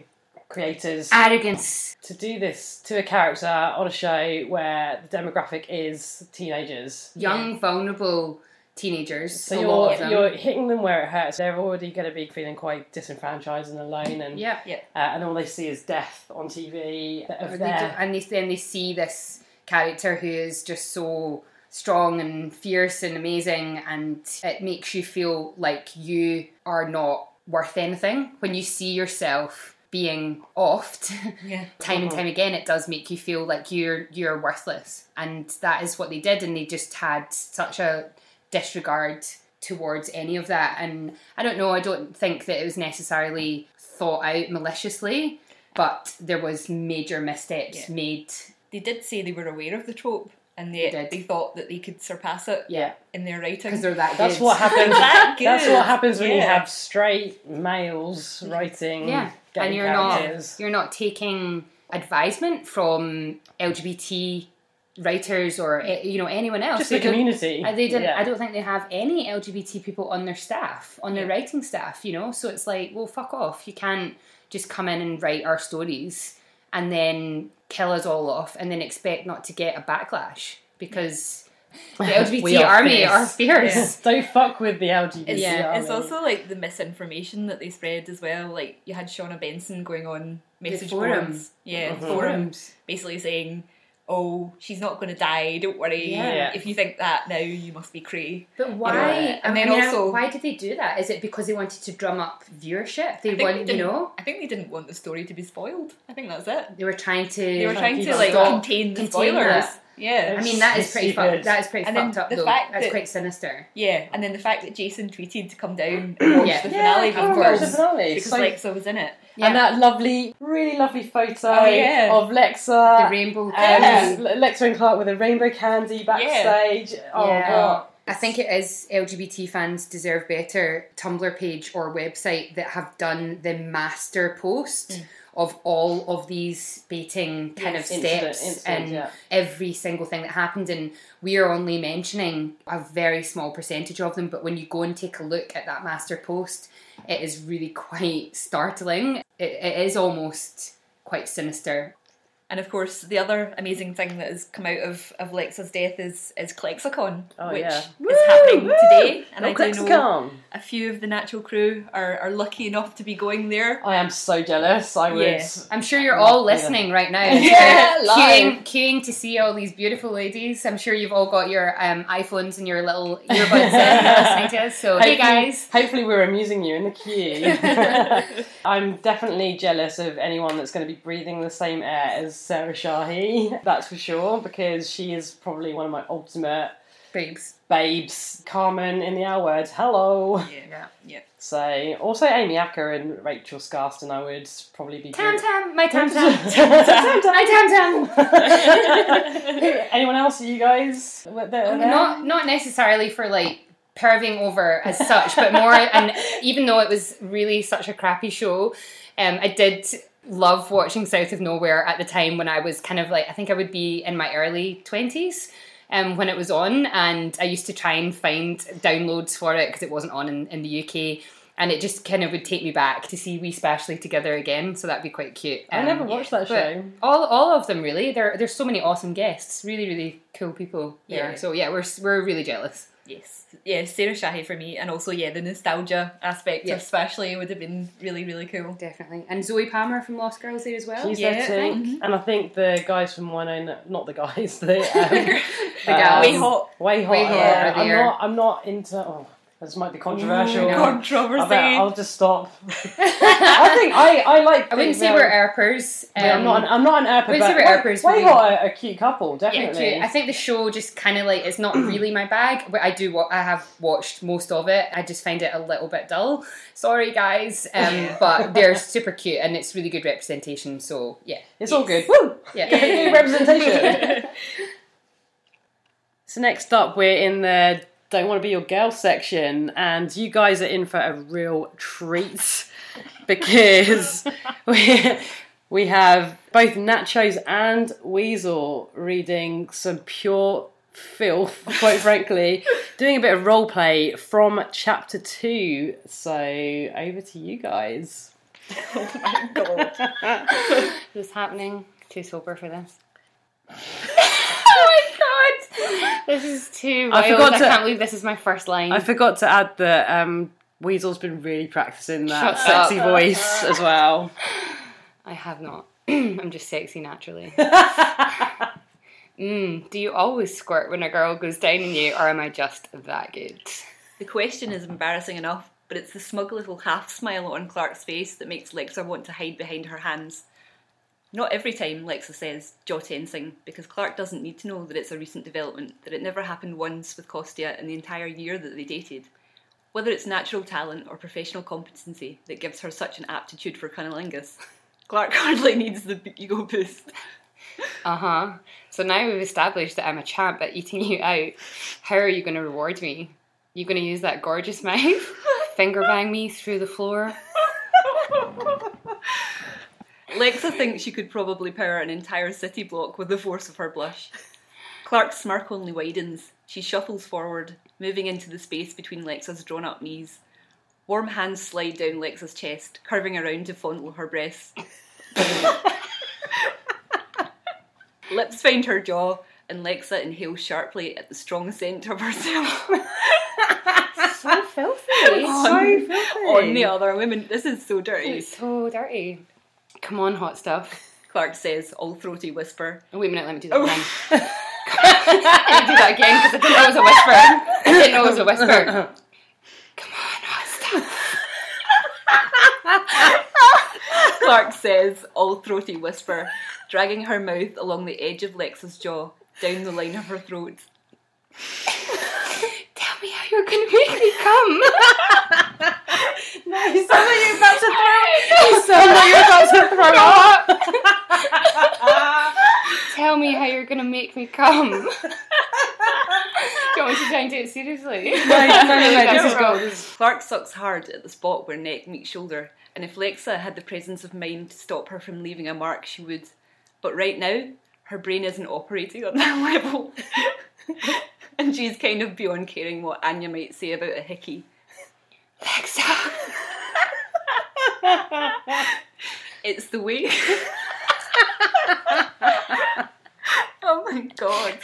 [SPEAKER 2] creators
[SPEAKER 3] Arrogance.
[SPEAKER 2] to do this to a character on a show where the demographic is teenagers.
[SPEAKER 3] young, vulnerable teenagers.
[SPEAKER 2] So you're
[SPEAKER 3] them.
[SPEAKER 2] you're hitting them where it hurts. They're already going to be feeling quite disenfranchised and alone, and
[SPEAKER 3] yeah.
[SPEAKER 2] uh, and all they see is death on TV of
[SPEAKER 3] they
[SPEAKER 2] their
[SPEAKER 3] do- and they, then they see this character who is just so strong and fierce and amazing, and it makes you feel like you are not worth anything when you see yourself being offed
[SPEAKER 4] Yeah.
[SPEAKER 3] time and
[SPEAKER 2] Uh-huh.
[SPEAKER 3] time again it does make you feel like you're you're worthless and that is what they did and they just had such a disregard towards any of that and i don't know i don't think that it was necessarily thought out maliciously but there was major missteps
[SPEAKER 4] Yeah.
[SPEAKER 3] made.
[SPEAKER 4] They did say they were aware of the trope and they,
[SPEAKER 3] They
[SPEAKER 4] they, thought that they could surpass it
[SPEAKER 3] Yeah,
[SPEAKER 4] in their writing.
[SPEAKER 3] because they're that
[SPEAKER 2] That's
[SPEAKER 3] good.
[SPEAKER 2] what happens.
[SPEAKER 4] That
[SPEAKER 2] That's what happens when you have straight males writing.
[SPEAKER 3] Yeah,
[SPEAKER 2] gay
[SPEAKER 3] and you're
[SPEAKER 2] characters.
[SPEAKER 3] not you're not taking advisement from LGBT writers or eh, you know anyone else.
[SPEAKER 2] just
[SPEAKER 3] They
[SPEAKER 2] the community.
[SPEAKER 3] Uh, they didn't.
[SPEAKER 2] Yeah.
[SPEAKER 3] I don't think they have any LGBT people on their staff, on their
[SPEAKER 4] Yeah.
[SPEAKER 3] writing staff. You know, so it's like, well, fuck off. You can't just come in and write our stories and then kill us all off and then expect not to get a backlash because the LGBT
[SPEAKER 2] We are
[SPEAKER 3] army
[SPEAKER 2] fierce.
[SPEAKER 3] are fierce.
[SPEAKER 2] Don't fuck with the LGBT.
[SPEAKER 4] It's,
[SPEAKER 3] Yeah.
[SPEAKER 4] it's also like the misinformation that they spread as well. Like you had Shawna Benson going on message
[SPEAKER 3] forum.
[SPEAKER 4] boards, yeah,
[SPEAKER 2] Mhm.
[SPEAKER 4] forums, basically saying, "Oh, she's not going to die. Don't worry.
[SPEAKER 3] Yeah.
[SPEAKER 4] If you think that now, you must be cray."
[SPEAKER 3] But why?
[SPEAKER 4] And then
[SPEAKER 3] I mean,
[SPEAKER 4] also-
[SPEAKER 3] why did they do that? Is it because they wanted to drum up viewership? They want, you know,
[SPEAKER 4] I think they didn't want the story to be spoiled. I think that's it.
[SPEAKER 3] they were trying to.
[SPEAKER 4] They were trying to like
[SPEAKER 2] stop-
[SPEAKER 4] contain the
[SPEAKER 3] contain
[SPEAKER 4] spoilers.
[SPEAKER 3] that.
[SPEAKER 4] Yeah.
[SPEAKER 3] I mean, that is pretty fucked. That is pretty
[SPEAKER 4] And
[SPEAKER 3] fucked up,
[SPEAKER 4] the
[SPEAKER 3] though.
[SPEAKER 4] fact
[SPEAKER 3] That's
[SPEAKER 4] that-
[SPEAKER 3] quite sinister.
[SPEAKER 4] Yeah, and then the fact that Jason tweeted to come down and watch
[SPEAKER 3] Yeah.
[SPEAKER 4] the finale
[SPEAKER 2] come
[SPEAKER 3] of course.
[SPEAKER 2] the finale.
[SPEAKER 4] because
[SPEAKER 2] So-
[SPEAKER 4] Lexa was in it.
[SPEAKER 3] Yeah.
[SPEAKER 2] And that lovely, really lovely photo
[SPEAKER 4] Oh, yeah.
[SPEAKER 2] of Lexa.
[SPEAKER 3] the rainbow.
[SPEAKER 2] and
[SPEAKER 4] Yeah.
[SPEAKER 2] Lexa and Clarke with a rainbow candy backstage. Oh,
[SPEAKER 3] Yeah.
[SPEAKER 2] God.
[SPEAKER 3] I think it is LGBT fans deserve better Tumblr page or website that have done the master post mm. Of all of these baiting kind
[SPEAKER 4] Yes.
[SPEAKER 3] of steps
[SPEAKER 2] incident,
[SPEAKER 3] and
[SPEAKER 2] yeah.
[SPEAKER 3] every single thing that happened and we are only mentioning a very small percentage of them but when you go and take a look at that master post it is really quite startling it, it is almost quite sinister
[SPEAKER 4] And of course, the other amazing thing that has come out of, of Lexa's death is is Clexicon,
[SPEAKER 2] Oh,
[SPEAKER 4] which
[SPEAKER 2] yeah.
[SPEAKER 4] is
[SPEAKER 2] Woo,
[SPEAKER 4] happening
[SPEAKER 2] woo!
[SPEAKER 4] today. And
[SPEAKER 2] Go
[SPEAKER 4] I do know
[SPEAKER 2] Clexicon.
[SPEAKER 4] A few of the natural crew are, are lucky enough to be going there.
[SPEAKER 2] I am so jealous. I would.
[SPEAKER 4] Yeah.
[SPEAKER 3] I'm sure you're
[SPEAKER 2] Love
[SPEAKER 3] all
[SPEAKER 2] to-
[SPEAKER 3] listening right now.
[SPEAKER 2] Yeah,
[SPEAKER 3] Queuing,
[SPEAKER 2] live.
[SPEAKER 3] queuing to see all these beautiful ladies. I'm sure you've all got your um, iPhones and your little earbuds in listening to us. So, hey guys.
[SPEAKER 2] Hopefully, we're amusing you in the queue. I'm definitely jealous of anyone that's going to be breathing the same air as Sarah Shahi. That's for sure, because she is probably one of my ultimate
[SPEAKER 3] Babes.
[SPEAKER 2] babes. Carmen in the L word. Hello.
[SPEAKER 4] Yeah, yeah.
[SPEAKER 2] So, also Amy Acker and Rachel Skarsten, I would probably be.
[SPEAKER 3] Tam tam, my tam
[SPEAKER 2] Tam
[SPEAKER 3] tam.
[SPEAKER 2] tam.
[SPEAKER 3] My tam tam.
[SPEAKER 2] Anyone else? Are you guys? Were there- there?
[SPEAKER 3] Not not necessarily for like perving over as such, but more and even though it was really such a crappy show, um, I did love watching South of Nowhere at the time when I was kind of like I think I would be in my early twenties. Um, when it was on, and I used to try and find downloads for it because it wasn't on in, in the UK, and it just kind of would take me back to see We specially together again. So that'd be quite cute.
[SPEAKER 2] I
[SPEAKER 3] Um,
[SPEAKER 2] never watched that show.
[SPEAKER 3] all all of them really. There there's so many awesome guests, really really cool people there.
[SPEAKER 4] Yeah.
[SPEAKER 3] So yeah, we're we're really jealous.
[SPEAKER 4] Yes, yeah, Sarah Shahi for me, and also yeah, the nostalgia aspect
[SPEAKER 3] Yeah.
[SPEAKER 4] of especially would have been really really cool.
[SPEAKER 3] Definitely. And Zoie Palmer from Lost Girls there as well.
[SPEAKER 2] She's
[SPEAKER 4] Yeah,
[SPEAKER 2] there too,
[SPEAKER 3] I think.
[SPEAKER 2] and I think the guys from Wynonna, not the guys, the um,
[SPEAKER 3] The gals.
[SPEAKER 4] Way hot
[SPEAKER 2] way hot.
[SPEAKER 3] Way hot
[SPEAKER 2] yeah.
[SPEAKER 3] are
[SPEAKER 2] I'm not. I'm not into. Oh, this might be controversial. Mm.
[SPEAKER 3] Ooh, no.
[SPEAKER 2] I
[SPEAKER 4] controversy.
[SPEAKER 2] bet I'll just stop. I think I, I like.
[SPEAKER 3] I wouldn't
[SPEAKER 2] think
[SPEAKER 3] say we're um, Earpers.
[SPEAKER 2] Yeah, I'm not. An, um, I'm not an Earper,
[SPEAKER 3] wouldn't say we're
[SPEAKER 2] way-
[SPEAKER 3] Earpers,
[SPEAKER 2] way
[SPEAKER 3] we-
[SPEAKER 2] hot, a, a cute couple,
[SPEAKER 3] yeah,
[SPEAKER 2] definitely.
[SPEAKER 3] cute. I think the show just kind of like it's not really my bag, but I do. What I have watched most of it. I just find it a little bit dull. Sorry, guys, um, but they're super cute and it's really good representation. So yeah,
[SPEAKER 2] it's all good. Woo!
[SPEAKER 3] yeah.
[SPEAKER 2] Good representation. So next up, we're in the "Don't Want to Be Your Girl" section, and you guys are in for a real treat because we we have both Nachos and Weasel reading some pure filth, quite frankly, doing a bit of role play from chapter two. So over to you guys.
[SPEAKER 4] oh my god.
[SPEAKER 3] What's happening? Too sober for this. Oh my god! This is too
[SPEAKER 2] I
[SPEAKER 3] wild. I,
[SPEAKER 2] forgot to-
[SPEAKER 3] can't believe this is my first line.
[SPEAKER 2] I forgot to add that um, Weasel's been really practicing that
[SPEAKER 3] Shut
[SPEAKER 2] sexy
[SPEAKER 3] up.
[SPEAKER 2] voice as well.
[SPEAKER 3] I have not. I'm just sexy naturally. Mm, do you always squirt when a girl goes down on you, or am I just that good?
[SPEAKER 4] The question is embarrassing enough, but it's the smug little half smile on Clarke's face that makes Lexa want to hide behind her hands. Not every time, Lexa says, jaw tensing, because Clarke doesn't need to know that it's a recent development, that it never happened once with Costia in the entire year that they dated. Whether it's natural talent or professional competency that gives her such an aptitude for cunnilingus, Clarke hardly needs the ego boost.
[SPEAKER 3] Uh huh. So now we've established that I'm a champ at eating you out. How are you going to reward me? You going to use that gorgeous mouth? Finger bang me through the floor?
[SPEAKER 4] Lexa thinks she could probably power an entire city block with the force of her blush. Clarke's smirk only widens. She shuffles forward, moving into the space between Lexa's drawn up knees. Warm hands slide down Lexa's chest, curving around to fondle her breasts. Lips find her jaw, and Lexa inhales sharply at the strong scent of herself
[SPEAKER 3] So filthy.
[SPEAKER 4] on, so filthy. on the other women. This is so dirty.
[SPEAKER 3] It's so dirty. Come on, hot stuff.
[SPEAKER 4] Clarke says, all throaty whisper.
[SPEAKER 3] Oh, wait a minute, let me do that oh. again. let me do that again because I didn't know it was a whisper. I didn't know it was a whisper. Come on, hot stuff.
[SPEAKER 4] Clarke says, all throaty whisper, dragging her mouth along the edge of Lex's jaw, down the line of her throat.
[SPEAKER 3] Tell me how you're going to make me come.
[SPEAKER 2] No, you like you're about to throw. You like you're about to throw up.
[SPEAKER 3] Tell me how you're going to make me come. Do you want to try and do it seriously?
[SPEAKER 2] No, no, no, no, this is gold.
[SPEAKER 4] Clarke sucks hard at the spot where neck meets shoulder, and if Lexa had the presence of mind to stop her from leaving a mark, she would. But right now, her brain isn't operating on that level. and she's kind of beyond caring what Anya might say about a hickey.
[SPEAKER 3] Lexa.
[SPEAKER 4] It's the way. oh my god.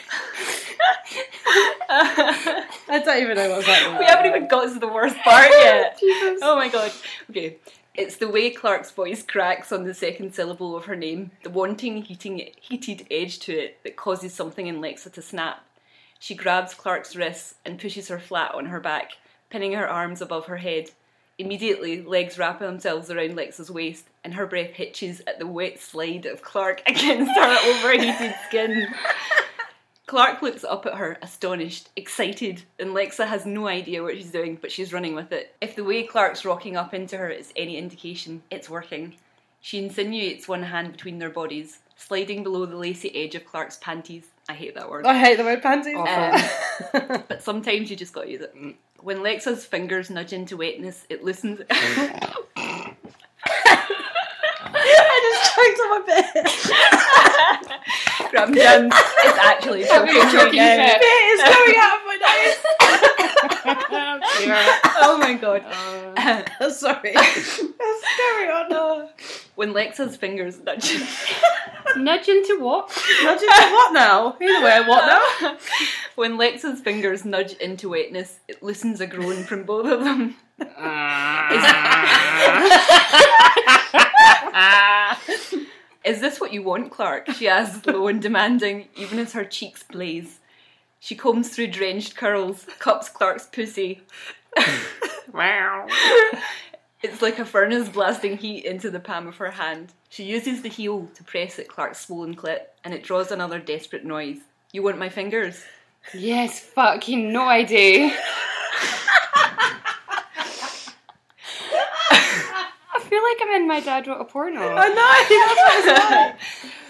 [SPEAKER 2] I don't even know what's happening.
[SPEAKER 4] we haven't even got to the worst part yet.
[SPEAKER 3] Jesus.
[SPEAKER 4] Oh my god. Okay. It's the way Clarke's voice cracks on the second syllable of her name, the wanting, heating, heated edge to it that causes something in Lexa to snap. She grabs Clarke's wrists and pushes her flat on her back, pinning her arms above her head. Immediately, legs wrap themselves around Lexa's waist, and her breath hitches at the wet slide of Clarke against her overheated skin. Clarke looks up at her, astonished, excited, and Lexa has no idea what she's doing, but she's running with it. If the way Clarke's rocking up into her is any indication, it's working. She insinuates one hand between their bodies, sliding below the lacy edge of Clarke's panties. I hate that word.
[SPEAKER 2] I hate the word panties.
[SPEAKER 4] Um, but sometimes you just gotta use it. When Lexa's fingers nudge into wetness, it loosens.
[SPEAKER 2] I just choked on my bit.
[SPEAKER 4] Graham Jim is actually choking
[SPEAKER 3] You're choking
[SPEAKER 4] again.
[SPEAKER 3] fit.
[SPEAKER 2] It is coming out of my nose.
[SPEAKER 4] Oh, oh my god.
[SPEAKER 2] nose. Uh. Sorry. Let's carry on.
[SPEAKER 4] When Lexa's fingers nudge.
[SPEAKER 3] Nudge into what?
[SPEAKER 2] Nudge into what now? Either way, what now?
[SPEAKER 4] when Lexa's fingers nudge into wetness, it loosens a groan from both of them. Ah. Is this what you want, Clarke? She asks, low and demanding, even as her cheeks blaze. She combs through drenched curls, cups Clarke's pussy. It's like a furnace blasting heat into the palm of her hand. She uses the heel to press at Clarke's swollen clit, and it draws another desperate noise. You want my fingers?
[SPEAKER 3] yes, fucking no, I do. I feel like I'm in my dad wrote a porno.
[SPEAKER 2] I know. That's what.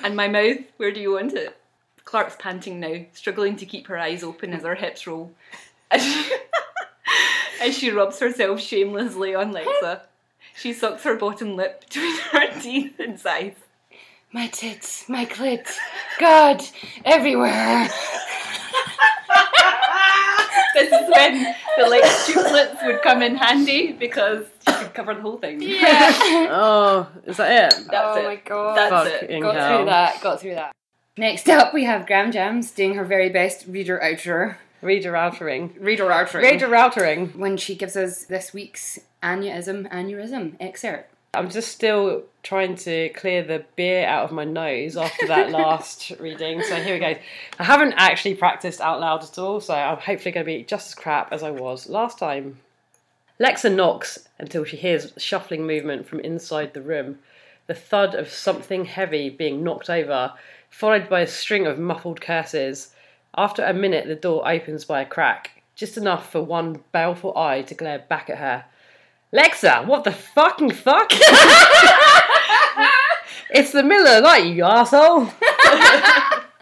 [SPEAKER 4] And my mouth, where do you want it? Clarke's panting now, struggling to keep her eyes open as her hips roll. As she, rubs herself shamelessly on Lexa, she sucks her bottom lip between her teeth and sighs.
[SPEAKER 3] My tits, my clit, God, everywhere.
[SPEAKER 4] This is when the like triplets would come in handy because she could cover the whole thing.
[SPEAKER 3] Yeah.
[SPEAKER 2] Oh, is that it?
[SPEAKER 4] That's
[SPEAKER 3] oh
[SPEAKER 4] it.
[SPEAKER 3] my god.
[SPEAKER 4] That's it.
[SPEAKER 3] Got
[SPEAKER 2] hell.
[SPEAKER 3] through that. Got through that. Next up, we have Graham Jams doing her very best reader outro.
[SPEAKER 2] Reader outering.
[SPEAKER 3] Reader outro.
[SPEAKER 2] Reader outering.
[SPEAKER 3] When she gives us this week's Anyaism aneurysm excerpt.
[SPEAKER 2] I'm just still trying to clear the beer out of my nose after that last reading. So here we go. I haven't actually practiced out loud at all, so I'm hopefully going to be just as crap as I was last time. Lexa knocks until she hears shuffling movement from inside the room, the thud of something heavy being knocked over, followed by a string of muffled curses. After a minute, the door opens by a crack, just enough for one baleful eye to glare back at her. Lexa, what the fucking fuck? It's the middle of night, you asshole.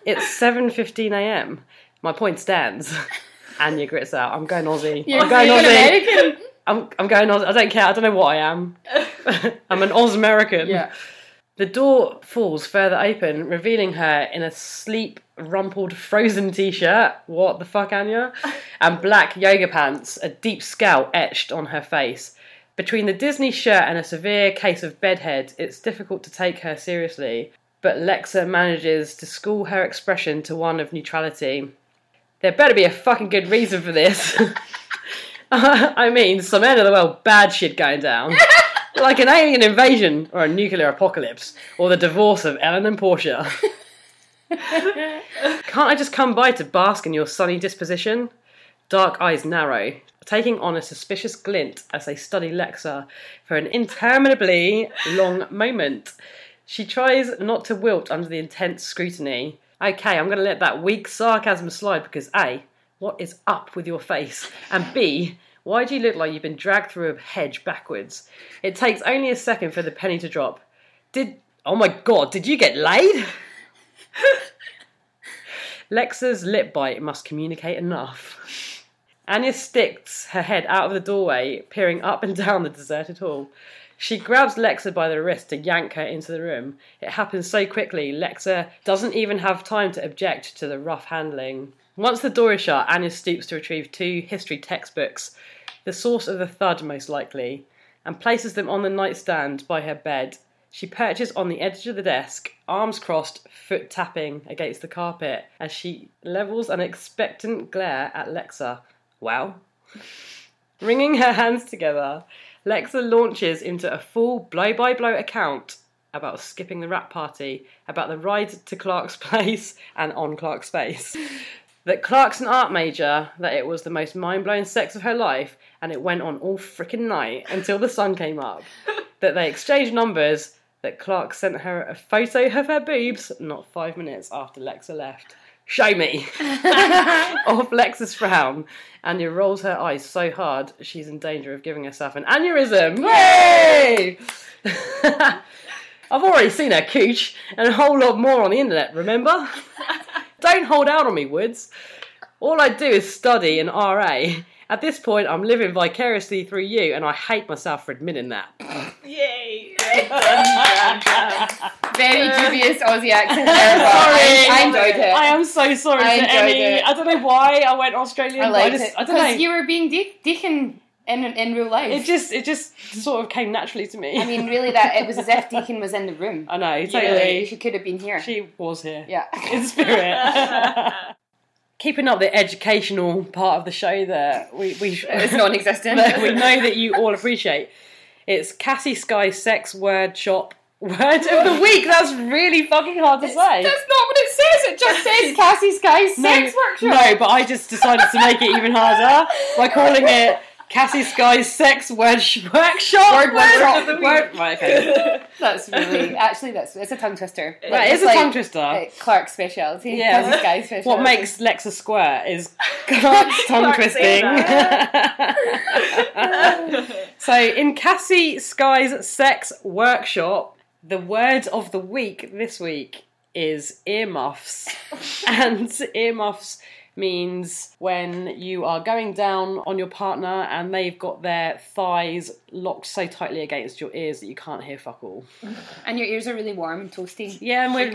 [SPEAKER 2] it's 7.15 a.m. My point stands. Anya grits out. I'm going Aussie.
[SPEAKER 3] You're
[SPEAKER 2] I'm going Aussie.
[SPEAKER 3] American.
[SPEAKER 2] I'm, I'm going Aussie. I don't care. I don't know what I am. I'm an Oz American.
[SPEAKER 3] Yeah.
[SPEAKER 2] The door falls further open, revealing her in a sleep, rumpled, frozen t shirt. What the fuck, Anya? And black yoga pants, a deep scowl etched on her face. Between the Disney shirt and a severe case of bedhead, it's difficult to take her seriously. But Lexa manages to school her expression to one of neutrality. There better be a fucking good reason for this. I mean, some end of the world bad shit going down. like an alien invasion or a nuclear apocalypse or the divorce of Ellen and Portia. Can't I just come by to bask in your sunny disposition? Dark eyes narrow, taking on a suspicious glint as they study Lexa for an interminably long moment. She tries not to wilt under the intense scrutiny. Okay, I'm going to let that weak sarcasm slide because A, what is up with your face? And B, why do you look like you've been dragged through a hedge backwards? It takes only a second for the penny to drop. Did. Oh my god, did you get laid? Lexa's lip bite must communicate enough. Anya sticks her head out of the doorway, peering up and down the deserted hall. She grabs Lexa by the wrist to yank her into the room. It happens so quickly, Lexa doesn't even have time to object to the rough handling. Once the door is shut, Anya stoops to retrieve two history textbooks, the source of the thud most likely, and places them on the nightstand by her bed. She perches on the edge of the desk, arms crossed, foot tapping against the carpet, as she levels an expectant glare at Lexa. Wow. Wringing her hands together, Lexa launches into a full blow by blow account about skipping the rap party, about the ride to Clarke's place and on Clarke's face. That Clarke's an art major, that it was the most mind blowing sex of her life, and it went on all frickin' night until the sun came up. That they exchanged numbers, that Clarke sent her a photo of her boobs not five minutes after Lexa left. Show me! Off Lexa's frown, Anya rolls her eyes so hard she's in danger of giving herself an aneurysm. Yay! I've already seen her cooch and a whole lot more on the internet, remember? Don't hold out on me, Woods. All I do is study and RA. At this point, I'm living vicariously through you, and I hate myself for admitting that.
[SPEAKER 4] Yay!
[SPEAKER 3] Very uh, dubious Aussie accent there, but I, I enjoyed it.
[SPEAKER 2] I am so sorry
[SPEAKER 3] I
[SPEAKER 2] to any.
[SPEAKER 3] it.
[SPEAKER 2] I don't know why I went Australian.
[SPEAKER 3] I liked
[SPEAKER 2] I just,
[SPEAKER 3] it
[SPEAKER 2] I don't know.
[SPEAKER 3] because you were being Deacon in in real life.
[SPEAKER 2] It just, it just sort of came naturally to me.
[SPEAKER 3] I mean, really, that it was as if Deacon was in the room.
[SPEAKER 2] I know
[SPEAKER 3] Really,
[SPEAKER 2] totally.
[SPEAKER 3] she could have been here.
[SPEAKER 2] She was here.
[SPEAKER 3] yeah.
[SPEAKER 2] in spirit. Keeping up the educational part of the show that we we
[SPEAKER 3] It's non-existent.
[SPEAKER 2] we know that you all appreciate. It's Cassie Sky Sex Word Shop Word of the Week. That's really fucking hard to say.
[SPEAKER 3] That's not what it says. It just says Cassie Sky's sex workshop.
[SPEAKER 2] No, but I just decided to make it even harder by calling it Cassie Sky's Sex Word sh- Workshop.
[SPEAKER 3] Word workshop.
[SPEAKER 2] of the Word. Right, okay.
[SPEAKER 3] That's really actually that's it's a tongue twister.
[SPEAKER 2] Is
[SPEAKER 3] It's
[SPEAKER 2] a tongue twister.
[SPEAKER 3] uh, Clarke's speciality.
[SPEAKER 2] Yeah.
[SPEAKER 3] Cassie Sky's speciality.
[SPEAKER 2] What makes Lexa squirt is Clarke's tongue
[SPEAKER 4] Clarke
[SPEAKER 2] twisting. so, in Cassie Sky's sex workshop, the word of the week this week is earmuffs. and earmuffs means when you are going down on your partner and they've got their thighs locked so tightly against your ears that you can't hear fuck all.
[SPEAKER 3] and your ears are really warm and toasty.
[SPEAKER 2] Yeah, and we're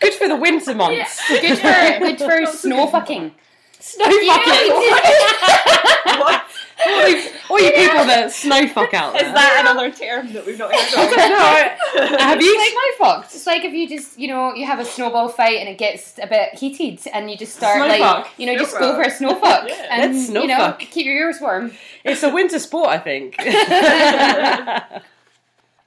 [SPEAKER 2] good for the winter months.
[SPEAKER 3] Good for good for snow fucking.
[SPEAKER 2] Snow fucking. all, you, all you people that snow fuck out there.
[SPEAKER 4] Is that another term that we've not heard of?
[SPEAKER 2] no, have you?
[SPEAKER 3] It's like my fucked. It's like if you just, you know, you have a snowball fight and it gets a bit heated and you just start
[SPEAKER 2] Snow
[SPEAKER 3] like,
[SPEAKER 2] fuck.
[SPEAKER 3] you know, just
[SPEAKER 4] Snow
[SPEAKER 3] go for a snow fuck
[SPEAKER 4] Yeah.
[SPEAKER 3] and
[SPEAKER 2] Let's snow
[SPEAKER 3] you know,
[SPEAKER 2] fuck.
[SPEAKER 3] keep your ears warm.
[SPEAKER 2] It's a winter sport, I think.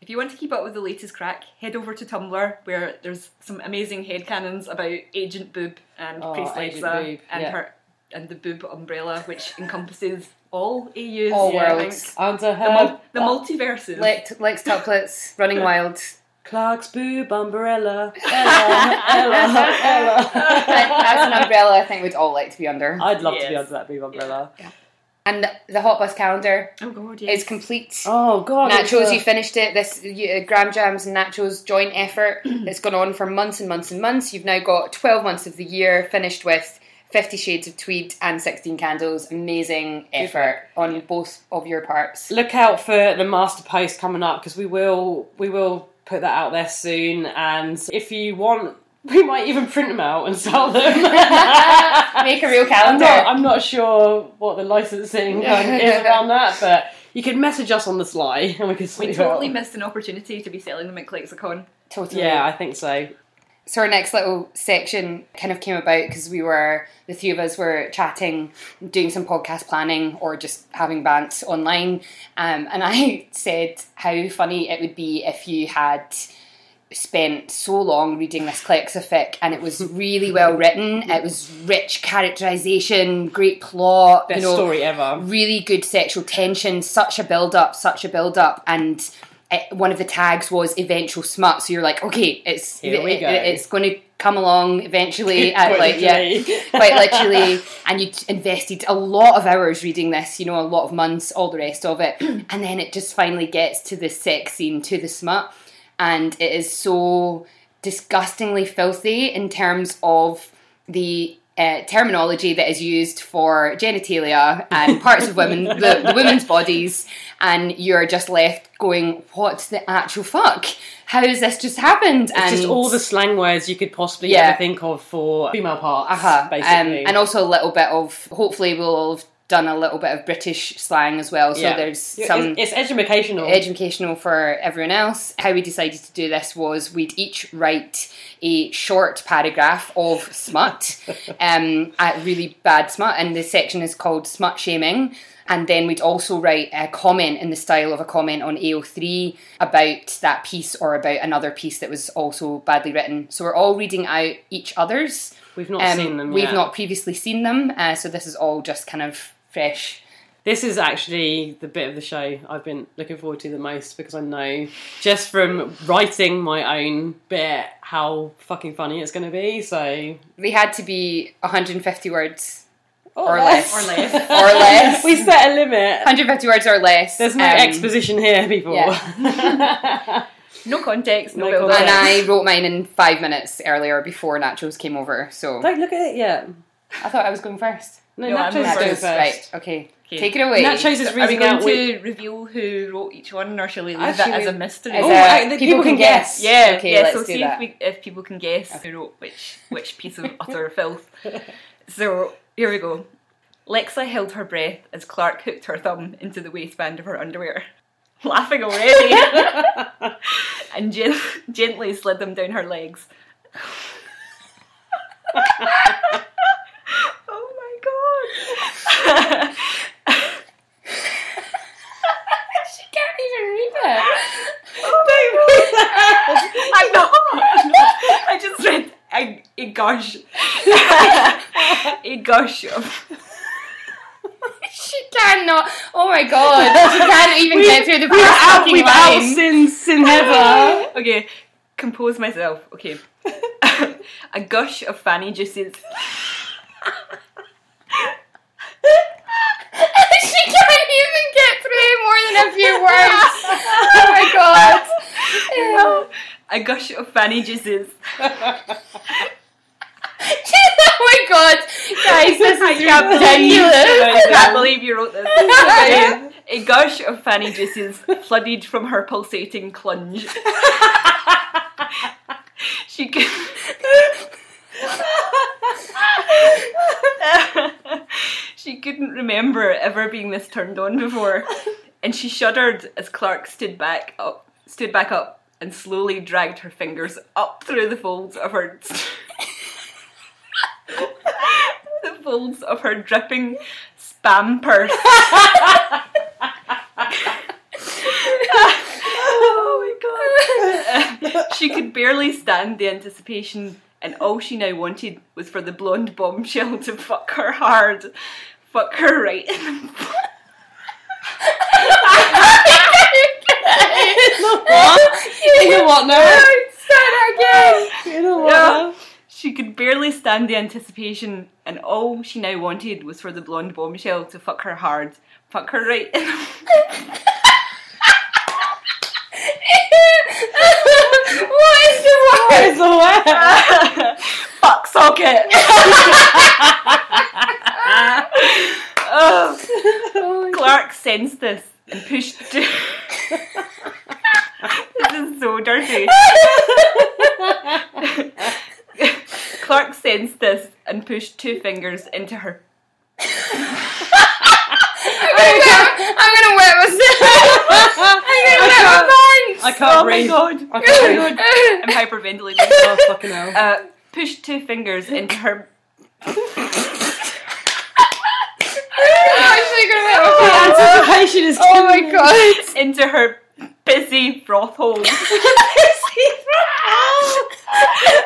[SPEAKER 4] If you want to keep up with the latest crack, head over to Tumblr where there's some amazing headcanons about Agent Boob and
[SPEAKER 2] Oh,
[SPEAKER 4] Priest
[SPEAKER 2] Agent
[SPEAKER 4] Lexa
[SPEAKER 2] Boob,
[SPEAKER 4] and
[SPEAKER 2] yeah.
[SPEAKER 4] her and the Boob umbrella, which encompasses all AUs,
[SPEAKER 3] All
[SPEAKER 4] I
[SPEAKER 3] worlds.
[SPEAKER 4] think.
[SPEAKER 2] Under
[SPEAKER 4] The,
[SPEAKER 2] her
[SPEAKER 4] mul- the multiverses.
[SPEAKER 3] Lex, Lex tuplets, running wild.
[SPEAKER 2] Clarke's boob umbrella. Ella, Ella, Ella.
[SPEAKER 3] That's an umbrella I think we'd all like to be under.
[SPEAKER 2] I'd love to be under that boob umbrella.
[SPEAKER 3] And the, the Hot Bus calendar
[SPEAKER 4] Oh god,
[SPEAKER 3] is complete.
[SPEAKER 2] Oh god, it's
[SPEAKER 3] Nachos,
[SPEAKER 2] a-
[SPEAKER 3] you finished it. This uh, Graham Jams and Nachos joint effort that's gone on for months and months and months. You've now got 12 months of the year finished with 50 Shades of Tweed and 16 Candles. Amazing effort on both of your parts.
[SPEAKER 2] look out for the master post coming up because we will we will put that out there soon. And if you want, we might even print them out and sell them.
[SPEAKER 3] Make a real
[SPEAKER 2] I'm
[SPEAKER 3] calendar.
[SPEAKER 2] not, I'm not sure what the licensing is around that, but you can message us on the sly and we can
[SPEAKER 4] We
[SPEAKER 2] sort it
[SPEAKER 4] totally
[SPEAKER 2] out.
[SPEAKER 4] missed an opportunity to be selling them at Lexicon.
[SPEAKER 3] totally.
[SPEAKER 2] Yeah, I think so.
[SPEAKER 3] So our next little section kind of came about because we were the three of us were chatting, doing some podcast planning or just having bants online, um, and I said how funny it would be if you had spent so long reading this Clexa fic and it was really well written. It was rich characterization, great plot,
[SPEAKER 2] Best
[SPEAKER 3] you know,
[SPEAKER 2] story ever.
[SPEAKER 3] really good sexual tension, such a build up, such a build up, and Eh, one of the tags was eventual smut. So you're like, okay, it's
[SPEAKER 2] Here we
[SPEAKER 3] it-
[SPEAKER 2] go.
[SPEAKER 3] it's going to come along eventually. At like yeah, quite literally. And you invested a lot of hours reading this, you know, a lot of months, all the rest of it, and then it just finally gets to the sex scene, to the smut, and it is so disgustingly filthy in terms of the uh, terminology that is used for genitalia and parts of women, the, the women's bodies, and you're just left going, "What the actual fuck? How has this just happened?"
[SPEAKER 2] It's
[SPEAKER 3] and
[SPEAKER 2] just all the slang words you could possibly
[SPEAKER 3] Yeah.
[SPEAKER 2] ever think of for female parts,
[SPEAKER 3] uh-huh. um,
[SPEAKER 2] basically.
[SPEAKER 3] and also a little bit of. Hopefully, we'll done a little bit of British slang as well. So
[SPEAKER 2] Yeah.
[SPEAKER 3] there's some
[SPEAKER 2] It's, educational.
[SPEAKER 3] educational for everyone else. How we decided to do this was we'd each write a short paragraph of smut, um, a really bad smut, and the section is called smut shaming. And then we'd also write a comment in the style of a comment on AO3 about that piece or about another piece that was also badly written. So we're all reading out each other's.
[SPEAKER 2] We've not
[SPEAKER 3] Um,
[SPEAKER 2] seen them
[SPEAKER 3] We've
[SPEAKER 2] yet.
[SPEAKER 3] not previously seen them, uh, so this is all just kind of fresh.
[SPEAKER 2] This is actually the bit of the show I've been looking forward to the most because I know just from writing my own bit how fucking funny it's going to be. So
[SPEAKER 3] we had to be 150 words
[SPEAKER 2] or,
[SPEAKER 3] less.
[SPEAKER 4] Or less.
[SPEAKER 3] or less.
[SPEAKER 2] we set a limit.
[SPEAKER 3] 150 words or less.
[SPEAKER 2] There's no
[SPEAKER 3] Um,
[SPEAKER 2] exposition here, people.
[SPEAKER 4] No context, no,
[SPEAKER 2] No context.
[SPEAKER 3] And I wrote mine in five minutes earlier before Nachos came over, so
[SPEAKER 2] Don't look at it yet.
[SPEAKER 3] I thought I was going first.
[SPEAKER 2] No,
[SPEAKER 4] No, I'm
[SPEAKER 2] Nachos is
[SPEAKER 4] first.
[SPEAKER 2] first.
[SPEAKER 3] right? Okay.
[SPEAKER 4] Okay.
[SPEAKER 3] take it away.
[SPEAKER 2] Nachos is
[SPEAKER 4] Are we going to reveal who wrote each one, or shall we leave
[SPEAKER 2] Actually,
[SPEAKER 4] that as a mystery?
[SPEAKER 3] As
[SPEAKER 2] Oh,
[SPEAKER 3] a-
[SPEAKER 2] I- the people can guess.
[SPEAKER 4] yeah,
[SPEAKER 3] Okay,
[SPEAKER 4] yeah.
[SPEAKER 3] let's
[SPEAKER 4] so
[SPEAKER 3] do
[SPEAKER 4] see
[SPEAKER 3] that.
[SPEAKER 4] if, we, if people can guess who wrote which which piece of utter filth. So here we go. Lexa held her breath as Clarke hooked her thumb into the waistband of her underwear, laughing already, and gen- gently slid them down her legs. Oh
[SPEAKER 3] she can't even read it.
[SPEAKER 4] I'm not. I just read a, a gush. a gush of.
[SPEAKER 3] She cannot. Oh my god. She can't even get through the first
[SPEAKER 2] out,
[SPEAKER 3] fucking
[SPEAKER 2] we've
[SPEAKER 3] line.
[SPEAKER 2] outsinned Sin Heather.
[SPEAKER 4] Okay, compose myself. Okay. a gush of fanny juices.
[SPEAKER 3] she can't even get through more than a few words. oh my god.
[SPEAKER 4] A gush of fanny juices.
[SPEAKER 3] oh my god. Guys, this is
[SPEAKER 4] I can't
[SPEAKER 3] ridiculous.
[SPEAKER 4] I can't believe you wrote this. A gush of fanny juices flooded from her pulsating clunge. she could. she couldn't remember ever being this turned on before, and she shuddered as Clarke stood back up, stood back up, and slowly dragged her fingers up through the folds of her. the folds of her dripping spam purse. oh my god. she could barely stand the anticipation, and all she now wanted was for the blonde bombshell to fuck her hard. Fuck her right in the
[SPEAKER 2] You know what now?
[SPEAKER 3] Say that again.
[SPEAKER 2] You know what
[SPEAKER 4] Yeah. She could barely stand the anticipation, and all she now wanted was for the blonde bombshell to fuck her hard, fuck her right.
[SPEAKER 3] What is the word?
[SPEAKER 2] Where's the word?
[SPEAKER 4] fuck socket. oh. Clarke sensed this and pushed. this is so dirty. Clarke sensed this and pushed two fingers into her.
[SPEAKER 3] I'm gonna wet myself. I'm gonna wet my pants.
[SPEAKER 2] I can't
[SPEAKER 4] oh
[SPEAKER 2] breathe.
[SPEAKER 4] my god!
[SPEAKER 2] I can't breathe.
[SPEAKER 4] I'm hyperventilating.
[SPEAKER 2] Oh fucking hell.
[SPEAKER 4] Uh, pushed two fingers into her.
[SPEAKER 3] I'm actually gonna wet my pants.
[SPEAKER 2] Anticipation is
[SPEAKER 3] Oh my god.
[SPEAKER 4] into her busy broth hole. oh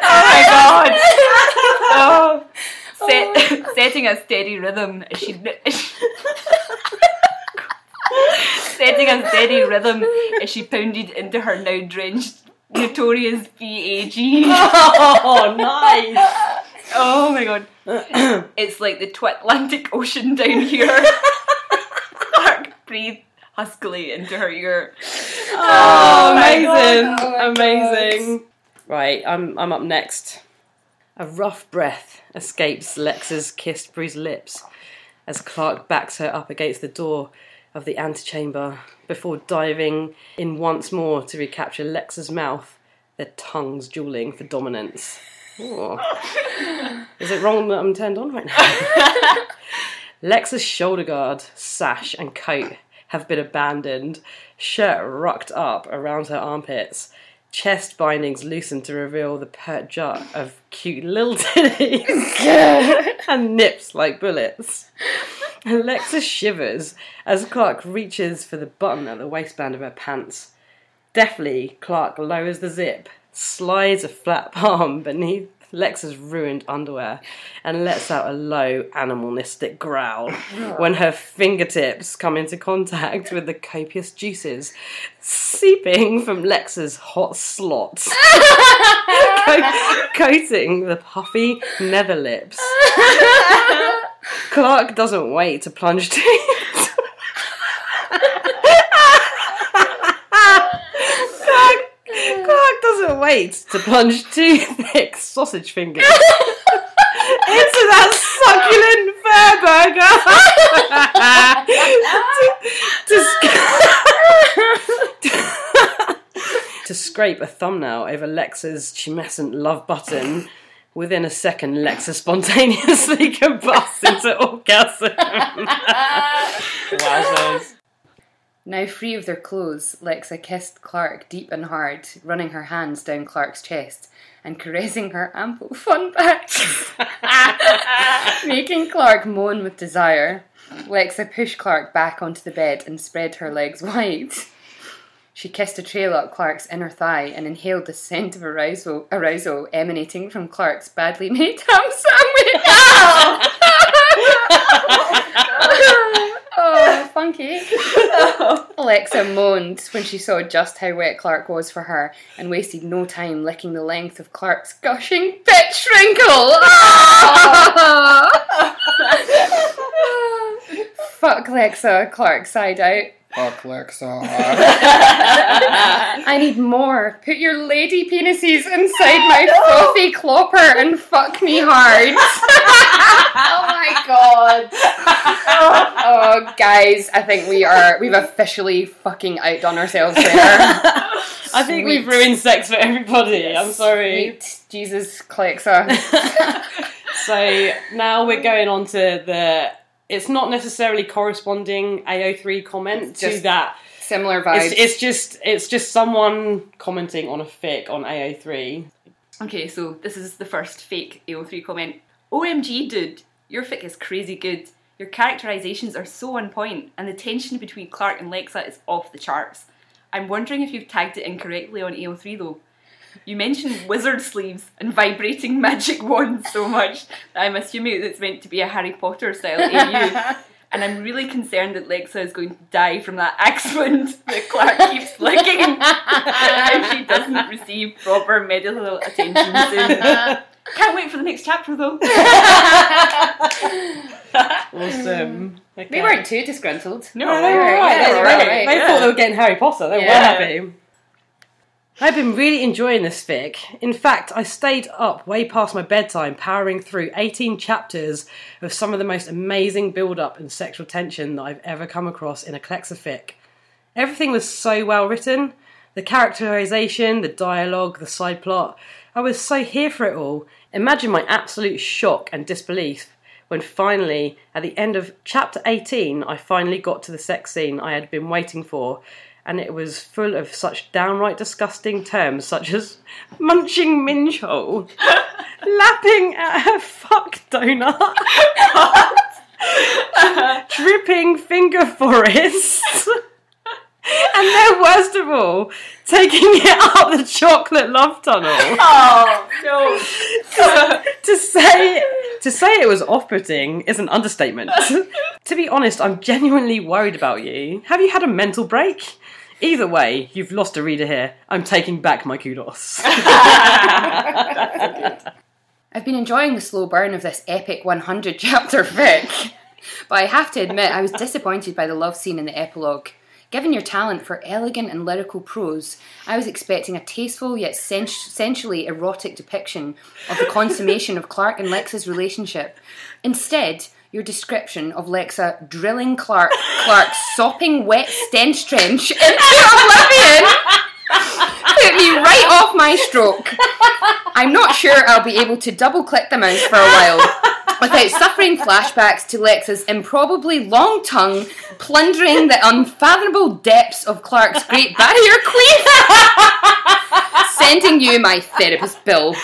[SPEAKER 4] my god! Oh, set, oh setting a steady rhythm as she. setting a steady rhythm as she pounded into her now drenched notorious BAG.
[SPEAKER 2] Oh, nice.
[SPEAKER 4] Oh my god. it's like the Atlantic Ocean down here. Clarke breathed huskily into her ear.
[SPEAKER 2] Oh, oh
[SPEAKER 4] my
[SPEAKER 2] amazing,
[SPEAKER 3] God. Oh
[SPEAKER 2] amazing. Right, I'm I'm up next. A rough breath escapes Lex's kissed bruised lips as Clarke backs her up against the door of the antechamber before diving in once more to recapture Lex's mouth, their tongues dueling for dominance. Is it wrong that I'm turned on right now? Lex's shoulder guard, sash, and coat have been abandoned, shirt rucked up around her armpits, chest bindings loosened to reveal the pert jut of cute little titties, and nips like bullets. Alexa shivers as Clarke reaches for the button at the waistband of her pants. Deftly, Clarke lowers the zip, slides a flat palm beneath Lexa's ruined underwear, and lets out a low animalistic growl when her fingertips come into contact with the copious juices seeping from Lexa's hot slots, co- coating the puffy nether lips. Clarke doesn't wait to plunge to Clarke to plunge two thick sausage fingers into that succulent fur burger to, to, to scrape a thumbnail over Lexa's tumescent love button. Within a second, Lexa spontaneously combusts into orgasm. Wowzers.
[SPEAKER 3] Now free of their clothes, Lexa kissed Clarke deep and hard, running her hands down Clarke's chest and caressing her ample fun backs, making Clarke moan with desire. Lexa pushed Clarke back onto the bed and spread her legs wide. She kissed a trail up Clarke's inner thigh and inhaled the scent of arousal, arousal emanating from Clark's badly made ham sandwich. oh, funky. Alexa moaned when she saw just how wet Clarke was for her and wasted no time licking the length of Clarke's gushing bitch wrinkle. Fuck Lexa, Clarke sighed out.
[SPEAKER 5] Fuck Lexa.
[SPEAKER 3] I need more. Put your lady penises inside my frothy clopper and fuck me hard. oh my god. Oh, guys, I think we are, we've officially fucking outdone ourselves there.
[SPEAKER 2] I think we've ruined sex for everybody. I'm sorry.
[SPEAKER 3] Sweet Jesus, Clexa.
[SPEAKER 2] So now we're going on to the. It's not necessarily corresponding AO3 comment
[SPEAKER 3] It's
[SPEAKER 2] to that.
[SPEAKER 3] Similar vibes.
[SPEAKER 2] It's, it's just it's just someone commenting on a fic on AO3.
[SPEAKER 4] Okay, so this is the first fake AO3 comment. OMG, dude, your fic is crazy good. Your characterizations are so on point, and the tension between Clarke and Lexa is off the charts. I'm wondering if you've tagged it incorrectly on AO3 though. You mentioned wizard sleeves and vibrating magic wands so much that I'm assuming it's meant to be a Harry Potter style AU. And I'm really concerned that Lexa is going to die from that axe wound that Clarke keeps licking if she doesn't receive proper medical attention soon. Can't wait for the next chapter though.
[SPEAKER 2] Awesome. Mm. Okay.
[SPEAKER 3] They weren't too disgruntled.
[SPEAKER 4] No,
[SPEAKER 2] No, they were
[SPEAKER 3] Yeah,
[SPEAKER 2] alright.
[SPEAKER 3] yeah,
[SPEAKER 2] They,
[SPEAKER 3] they were alright,
[SPEAKER 2] they
[SPEAKER 3] yeah.
[SPEAKER 2] thought they were getting Harry Potter. They were
[SPEAKER 3] Yeah.
[SPEAKER 2] happy. I've been really enjoying this fic. In fact, I stayed up way past my bedtime, powering through 18 chapters of some of the most amazing build-up and sexual tension that I've ever come across in a Clexa fic. Everything was so well written. The characterization, the dialogue, the side plot. I was so here for it all. Imagine my absolute shock and disbelief when finally, at the end of chapter 18, I finally got to the sex scene I had been waiting for, and it was full of such downright disgusting terms such as munching minge hole, lapping at her fuck donut, dripping finger forest. And then, worst of all, taking it up the chocolate love tunnel
[SPEAKER 4] Oh no.
[SPEAKER 2] to say to say it was off-putting is an understatement. to be honest, I'm genuinely worried about you. Have you had a mental break? Either way, you've lost a reader here. I'm taking back my kudos.
[SPEAKER 3] I've been enjoying the slow burn of this epic 100 chapter fic, but I have to admit I was disappointed by the love scene in the epilogue. Given your talent for elegant and lyrical prose, I was expecting a tasteful yet sens- sensually erotic depiction of the consummation of Clarke and Lex's relationship. Instead, your description of Lexa drilling Clarke, Clarke's sopping wet stench trench into oblivion put me right off my stroke. I'm not sure I'll be able to double click the mouse for a while without suffering flashbacks to Lexa's improbably long tongue plundering the unfathomable depths of Clarke's Great Barrier Queen. Sending you my therapist bill.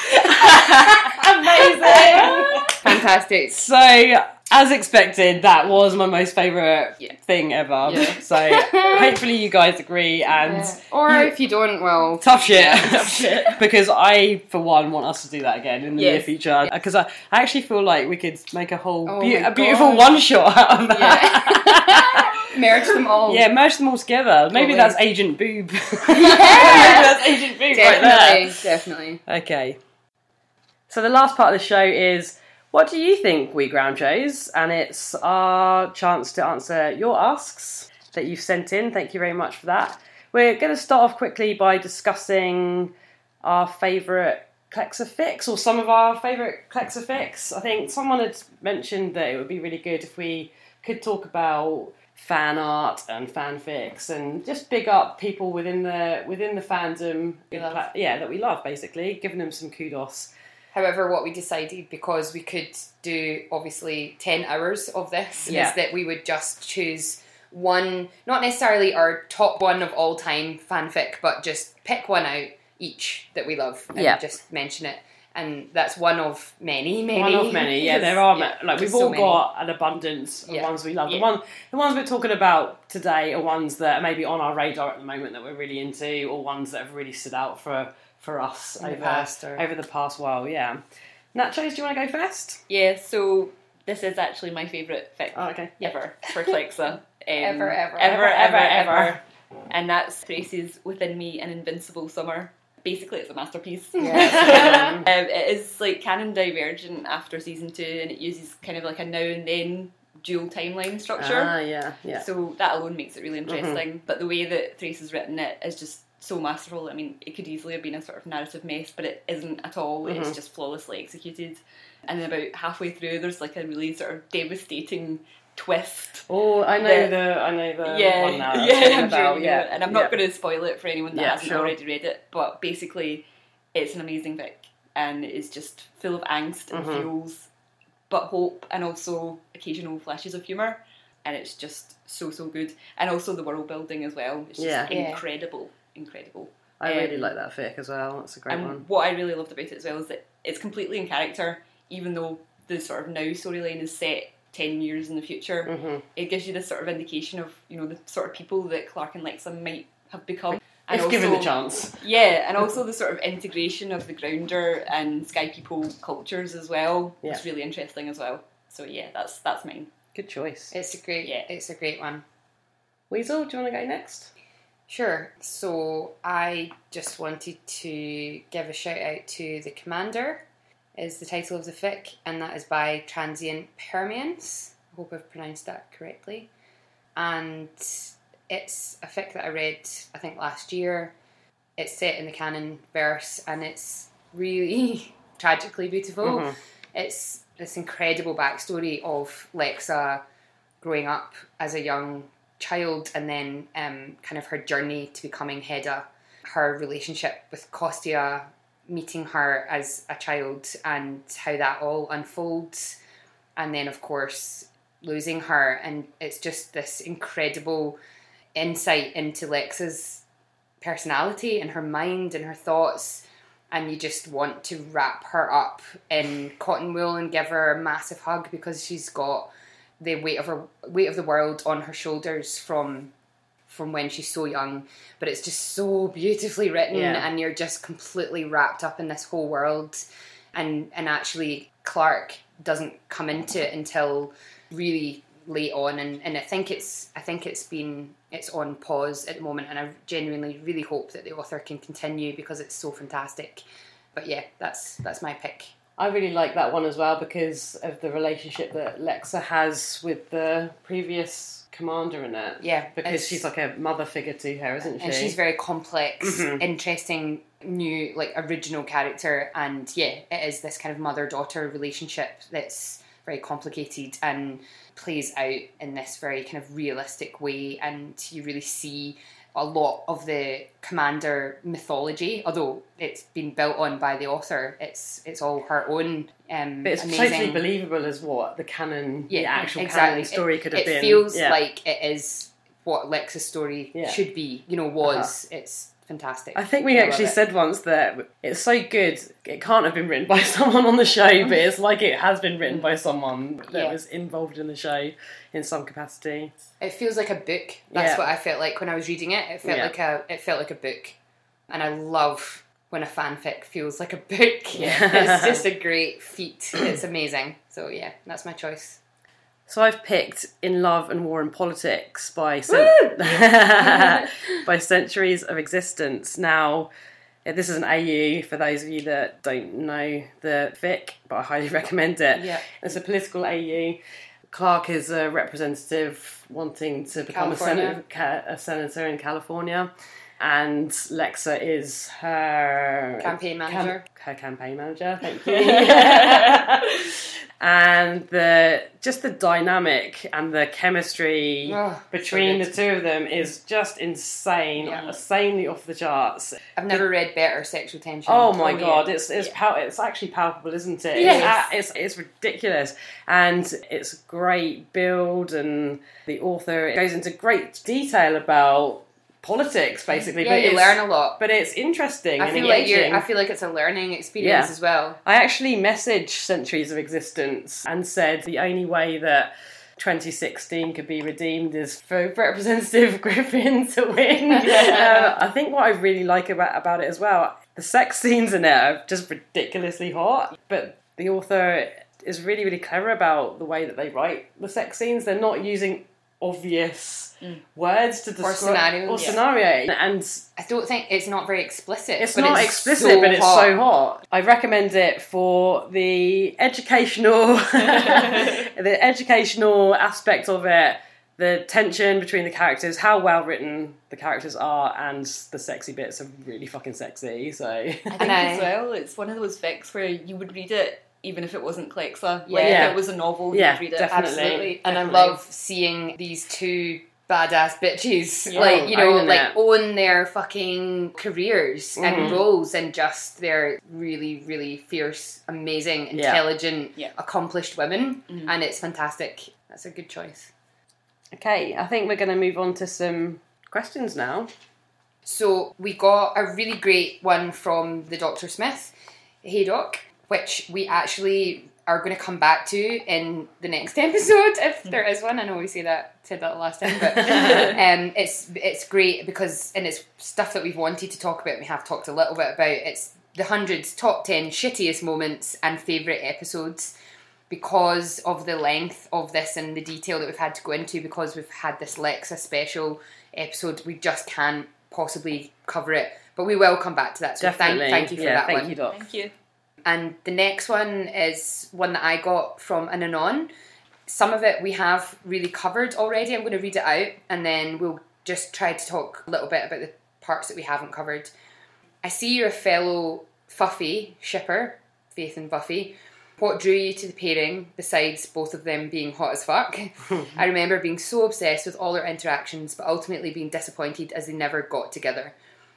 [SPEAKER 2] Amazing.
[SPEAKER 3] Fantastic.
[SPEAKER 2] so, as expected, that was my most favourite
[SPEAKER 3] Yeah.
[SPEAKER 2] thing ever.
[SPEAKER 3] Yeah.
[SPEAKER 2] So, hopefully, you guys agree. And
[SPEAKER 3] Or
[SPEAKER 2] you-
[SPEAKER 3] if you don't, well,
[SPEAKER 2] Tough shit.
[SPEAKER 4] Tough shit.
[SPEAKER 2] because I, for one, want us to do that again in the near future. Because I, I actually feel like we could make a whole
[SPEAKER 3] Oh my
[SPEAKER 2] a beautiful one shot out of that.
[SPEAKER 3] merge them all.
[SPEAKER 2] yeah, merge them all together. Maybe
[SPEAKER 3] Totally.
[SPEAKER 2] that's Agent Boob. Maybe that's Agent Boob right
[SPEAKER 3] Definitely,
[SPEAKER 2] there.
[SPEAKER 3] definitely.
[SPEAKER 2] Okay. So the last part of the show is what do you think we ground Joes? And it's our chance to answer your asks that you've sent in. Thank you very much for that. We're going to start off quickly by discussing our favourite Clexa fics or some of our favourite Clexa fics. I think someone had mentioned that it would be really good if we could talk about fan art and fanfics and just big up people within the within the fandom yeah that we love basically giving them some kudos
[SPEAKER 3] However, what we decided because we could do obviously 10 hours of this
[SPEAKER 2] Yeah.
[SPEAKER 3] is that we would just choose one, not necessarily our top one of all time fanfic, but just pick one out each that we love and
[SPEAKER 2] Yeah.
[SPEAKER 3] just mention it. And that's one of many, many.
[SPEAKER 2] one of many yeah there are
[SPEAKER 3] Yeah,
[SPEAKER 2] like we've all
[SPEAKER 3] many.
[SPEAKER 2] got an abundance of
[SPEAKER 3] Yeah.
[SPEAKER 2] ones we love the one the ones we're talking about today are ones that are maybe on our radar at the moment that we're really into or ones that have really stood out for for us
[SPEAKER 3] In the
[SPEAKER 2] over
[SPEAKER 3] past or-
[SPEAKER 2] over the past while yeah Nachos, do you want to go first?
[SPEAKER 4] Yeah, so this is actually my favourite fic
[SPEAKER 2] Oh, okay.
[SPEAKER 4] ever for Clexa. Um,
[SPEAKER 3] Ever, ever,
[SPEAKER 4] ever,
[SPEAKER 3] ever,
[SPEAKER 4] ever,
[SPEAKER 3] ever,
[SPEAKER 4] ever. And that's Thrace's Within Me an Invincible Summer. Basically, it's a masterpiece.
[SPEAKER 3] Yeah.
[SPEAKER 4] um, it is like canon divergent after season two, and it uses kind of like a now and then dual timeline structure.
[SPEAKER 2] Ah, yeah, yeah.
[SPEAKER 4] So that alone makes it really interesting. But the way that Thrace has written it is just so masterful. I mean, it could easily have been a sort of narrative mess, but it isn't at all. It's just flawlessly executed. And then about halfway through, there's like a really sort of devastating twist.
[SPEAKER 2] Oh, I know
[SPEAKER 4] The-
[SPEAKER 2] the, I know the
[SPEAKER 4] yeah, yeah, sure
[SPEAKER 2] yeah,
[SPEAKER 4] know. And I'm not
[SPEAKER 2] yeah.
[SPEAKER 4] going to spoil it for anyone that
[SPEAKER 2] Yeah,
[SPEAKER 4] hasn't
[SPEAKER 2] sure.
[SPEAKER 4] already read it. But basically, it's an amazing fic, and it's just full of angst and
[SPEAKER 2] Mhm.
[SPEAKER 4] feels, but hope, and also occasional flashes of humour. And it's just so so good, and also the world building as well. It's just
[SPEAKER 2] Yeah.
[SPEAKER 3] Yeah.
[SPEAKER 4] incredible, incredible.
[SPEAKER 2] I really
[SPEAKER 4] um,
[SPEAKER 2] like that fic as well. That's a great
[SPEAKER 4] and
[SPEAKER 2] one.
[SPEAKER 4] what I really loved about it as well is that it's completely in character, even though the sort of now storyline is set ten years in the future.
[SPEAKER 2] hmm
[SPEAKER 4] It gives you this sort of indication of you know the sort of people that Clarke and Lexa might have become. And
[SPEAKER 2] If given the chance.
[SPEAKER 4] Yeah, and also the sort of integration of the grounder and Sky People cultures as well.
[SPEAKER 2] Yeah.
[SPEAKER 4] It's really interesting as well. So yeah, that's that's mine.
[SPEAKER 2] Good choice.
[SPEAKER 3] It's a great,
[SPEAKER 4] Yeah.
[SPEAKER 3] it's a great one.
[SPEAKER 2] Weasel, do you want to go next?
[SPEAKER 3] Sure. So I just wanted to give a shout out to the Commander. Is the title of the fic, and that is by Transient Permeance. I hope I've pronounced that correctly. And it's a fic that I read, I think, last year. It's set in the canon verse, and it's really tragically beautiful.
[SPEAKER 2] Mhm.
[SPEAKER 3] It's this incredible backstory of Lexa growing up as a young child and then um, kind of her journey to becoming Heda, her relationship with Costia, meeting her as a child and how that all unfolds, and then, of course, losing her. And it's just this incredible insight into Lexa's personality and her mind and her thoughts. And you just want to wrap her up in cotton wool and give her a massive hug because she's got the weight of her weight of the world on her shoulders from from when she's so young. But it's just so beautifully written
[SPEAKER 2] Yeah.
[SPEAKER 3] and you're just completely wrapped up in this whole world. And and actually Clarke doesn't come into it until really late on. And, and I think it's I think it's been it's on pause at the moment. And I genuinely really hope that the author can continue because it's so fantastic. But yeah that's that's my pick
[SPEAKER 2] I really like that one as well because of the relationship that Lexa has with the previous commander in it.
[SPEAKER 3] Yeah,
[SPEAKER 2] Because she's like a mother figure to her, isn't she?
[SPEAKER 3] and she's very complex,
[SPEAKER 2] Mhm.
[SPEAKER 3] interesting, new, like original character. And yeah, it is this kind of mother daughter relationship that's very complicated and plays out in this very kind of realistic way. And you really see a lot of the commander mythology, although it's been built on by the author. It's it's all her own. Um,
[SPEAKER 2] But it's
[SPEAKER 3] amazing.
[SPEAKER 2] totally believable as what the canon, the actual
[SPEAKER 3] exactly.
[SPEAKER 2] canon story could have
[SPEAKER 3] it,
[SPEAKER 2] been.
[SPEAKER 3] It feels
[SPEAKER 2] Yeah.
[SPEAKER 3] like it is what Lexa's story
[SPEAKER 2] Yeah.
[SPEAKER 3] should be. You know, was it's fantastic.
[SPEAKER 2] I think we
[SPEAKER 3] I
[SPEAKER 2] actually said once that it's so good it can't have been written by someone on the show, but it's like it has been written by mm. someone that
[SPEAKER 3] Yeah.
[SPEAKER 2] was involved in the show in some capacity.
[SPEAKER 3] It feels like a book. That's
[SPEAKER 2] Yeah.
[SPEAKER 3] what I felt like when I was reading it. It felt
[SPEAKER 2] Yeah.
[SPEAKER 3] like a it felt like a book, and I love when a fanfic feels like a book.
[SPEAKER 2] Yeah.
[SPEAKER 3] it's just a great feat. It's amazing. So yeah, that's my choice.
[SPEAKER 2] So I've picked "In Love and War and Politics" by cen- by Centuries of Existence. Now, this is an AU for those of you that don't know the fic, but I highly recommend it.
[SPEAKER 3] Yeah.
[SPEAKER 2] It's a political AU. Clarke is a representative wanting to become a, senator, a senator in California, and Lexa is her
[SPEAKER 3] Campaign manager.
[SPEAKER 2] her campaign manager. Thank you. and the just the dynamic and the chemistry
[SPEAKER 3] Oh,
[SPEAKER 2] between
[SPEAKER 3] good.
[SPEAKER 2] the two of them is just insane,
[SPEAKER 3] Yeah.
[SPEAKER 2] insanely off the charts.
[SPEAKER 3] I've never read better sexual tension.
[SPEAKER 2] Oh my
[SPEAKER 3] yeah.
[SPEAKER 2] god, it's it's pal- it's actually palpable, isn't it?
[SPEAKER 3] Yes.
[SPEAKER 2] It's, it's it's ridiculous, and it's great build, and the author goes into great detail about politics, basically.
[SPEAKER 3] Yeah,
[SPEAKER 2] but
[SPEAKER 3] you learn a lot.
[SPEAKER 2] but it's interesting.
[SPEAKER 3] I
[SPEAKER 2] and
[SPEAKER 3] feel like you're. I feel like it's a learning experience
[SPEAKER 2] Yeah.
[SPEAKER 3] as well.
[SPEAKER 2] I actually messaged Centuries of Existence and said the only way that 2016 could be redeemed is for Representative Griffin to win. Uh, I think what I really like about, about it as well, the sex scenes in it are just ridiculously hot, but the author is really, really clever about the way that they write the sex scenes. They're not using obvious words to describe
[SPEAKER 3] scenarios.
[SPEAKER 2] or
[SPEAKER 3] Yeah.
[SPEAKER 2] scenario and
[SPEAKER 3] I don't think it's not very explicit.
[SPEAKER 2] it's not
[SPEAKER 3] it's
[SPEAKER 2] explicit,
[SPEAKER 3] so
[SPEAKER 2] but it's
[SPEAKER 3] hot.
[SPEAKER 2] so hot. I recommend it for the educational, the educational aspect of it, the tension between the characters, how well written the characters are, and the sexy bits are really fucking sexy. So
[SPEAKER 4] I think as well, it's one of those fics where you would read it even if it wasn't Clexa. Like
[SPEAKER 3] Yeah.
[SPEAKER 4] if it was a novel,
[SPEAKER 2] Yeah,
[SPEAKER 4] you'd read it.
[SPEAKER 2] definitely.
[SPEAKER 3] Absolutely. And I love seeing these two badass bitches,
[SPEAKER 2] Yeah.
[SPEAKER 3] like, you know, like
[SPEAKER 2] it.
[SPEAKER 3] own their fucking careers and
[SPEAKER 2] Mhm.
[SPEAKER 3] roles and just they're really, really fierce, amazing, intelligent,
[SPEAKER 4] Yeah.
[SPEAKER 3] accomplished women.
[SPEAKER 4] Mhm.
[SPEAKER 3] And it's fantastic. That's a good choice.
[SPEAKER 2] okay, I think we're going to move on to some questions now.
[SPEAKER 3] So we got a really great one from the Dr. Smith, Hey Doc, which we actually are going to come back to in the next episode if there is one. I know we say that said that last time, but um, it's it's great because and it's stuff that we've wanted to talk about. We have talked a little bit about. It's the hundreds top ten shittiest moments and favorite episodes. because of the length of this and the detail that we've had to go into, because we've had this Lexa special episode, we just can't possibly cover it. But we will come back to that. So
[SPEAKER 2] Definitely.
[SPEAKER 3] thank, thank you for
[SPEAKER 2] yeah,
[SPEAKER 3] that
[SPEAKER 2] thank
[SPEAKER 3] one.
[SPEAKER 2] you, Doc.
[SPEAKER 4] Thank you.
[SPEAKER 3] And the next one is one that I got from an anon. Some of it we have really covered already. I'm going to read it out and then we'll just try to talk a little bit about the parts that we haven't covered. I see you're a fellow Fuffy shipper, Faith and Buffy. What drew you to the pairing, besides both of them being hot as fuck? I remember being so obsessed with all their interactions, but ultimately being disappointed as they never got together.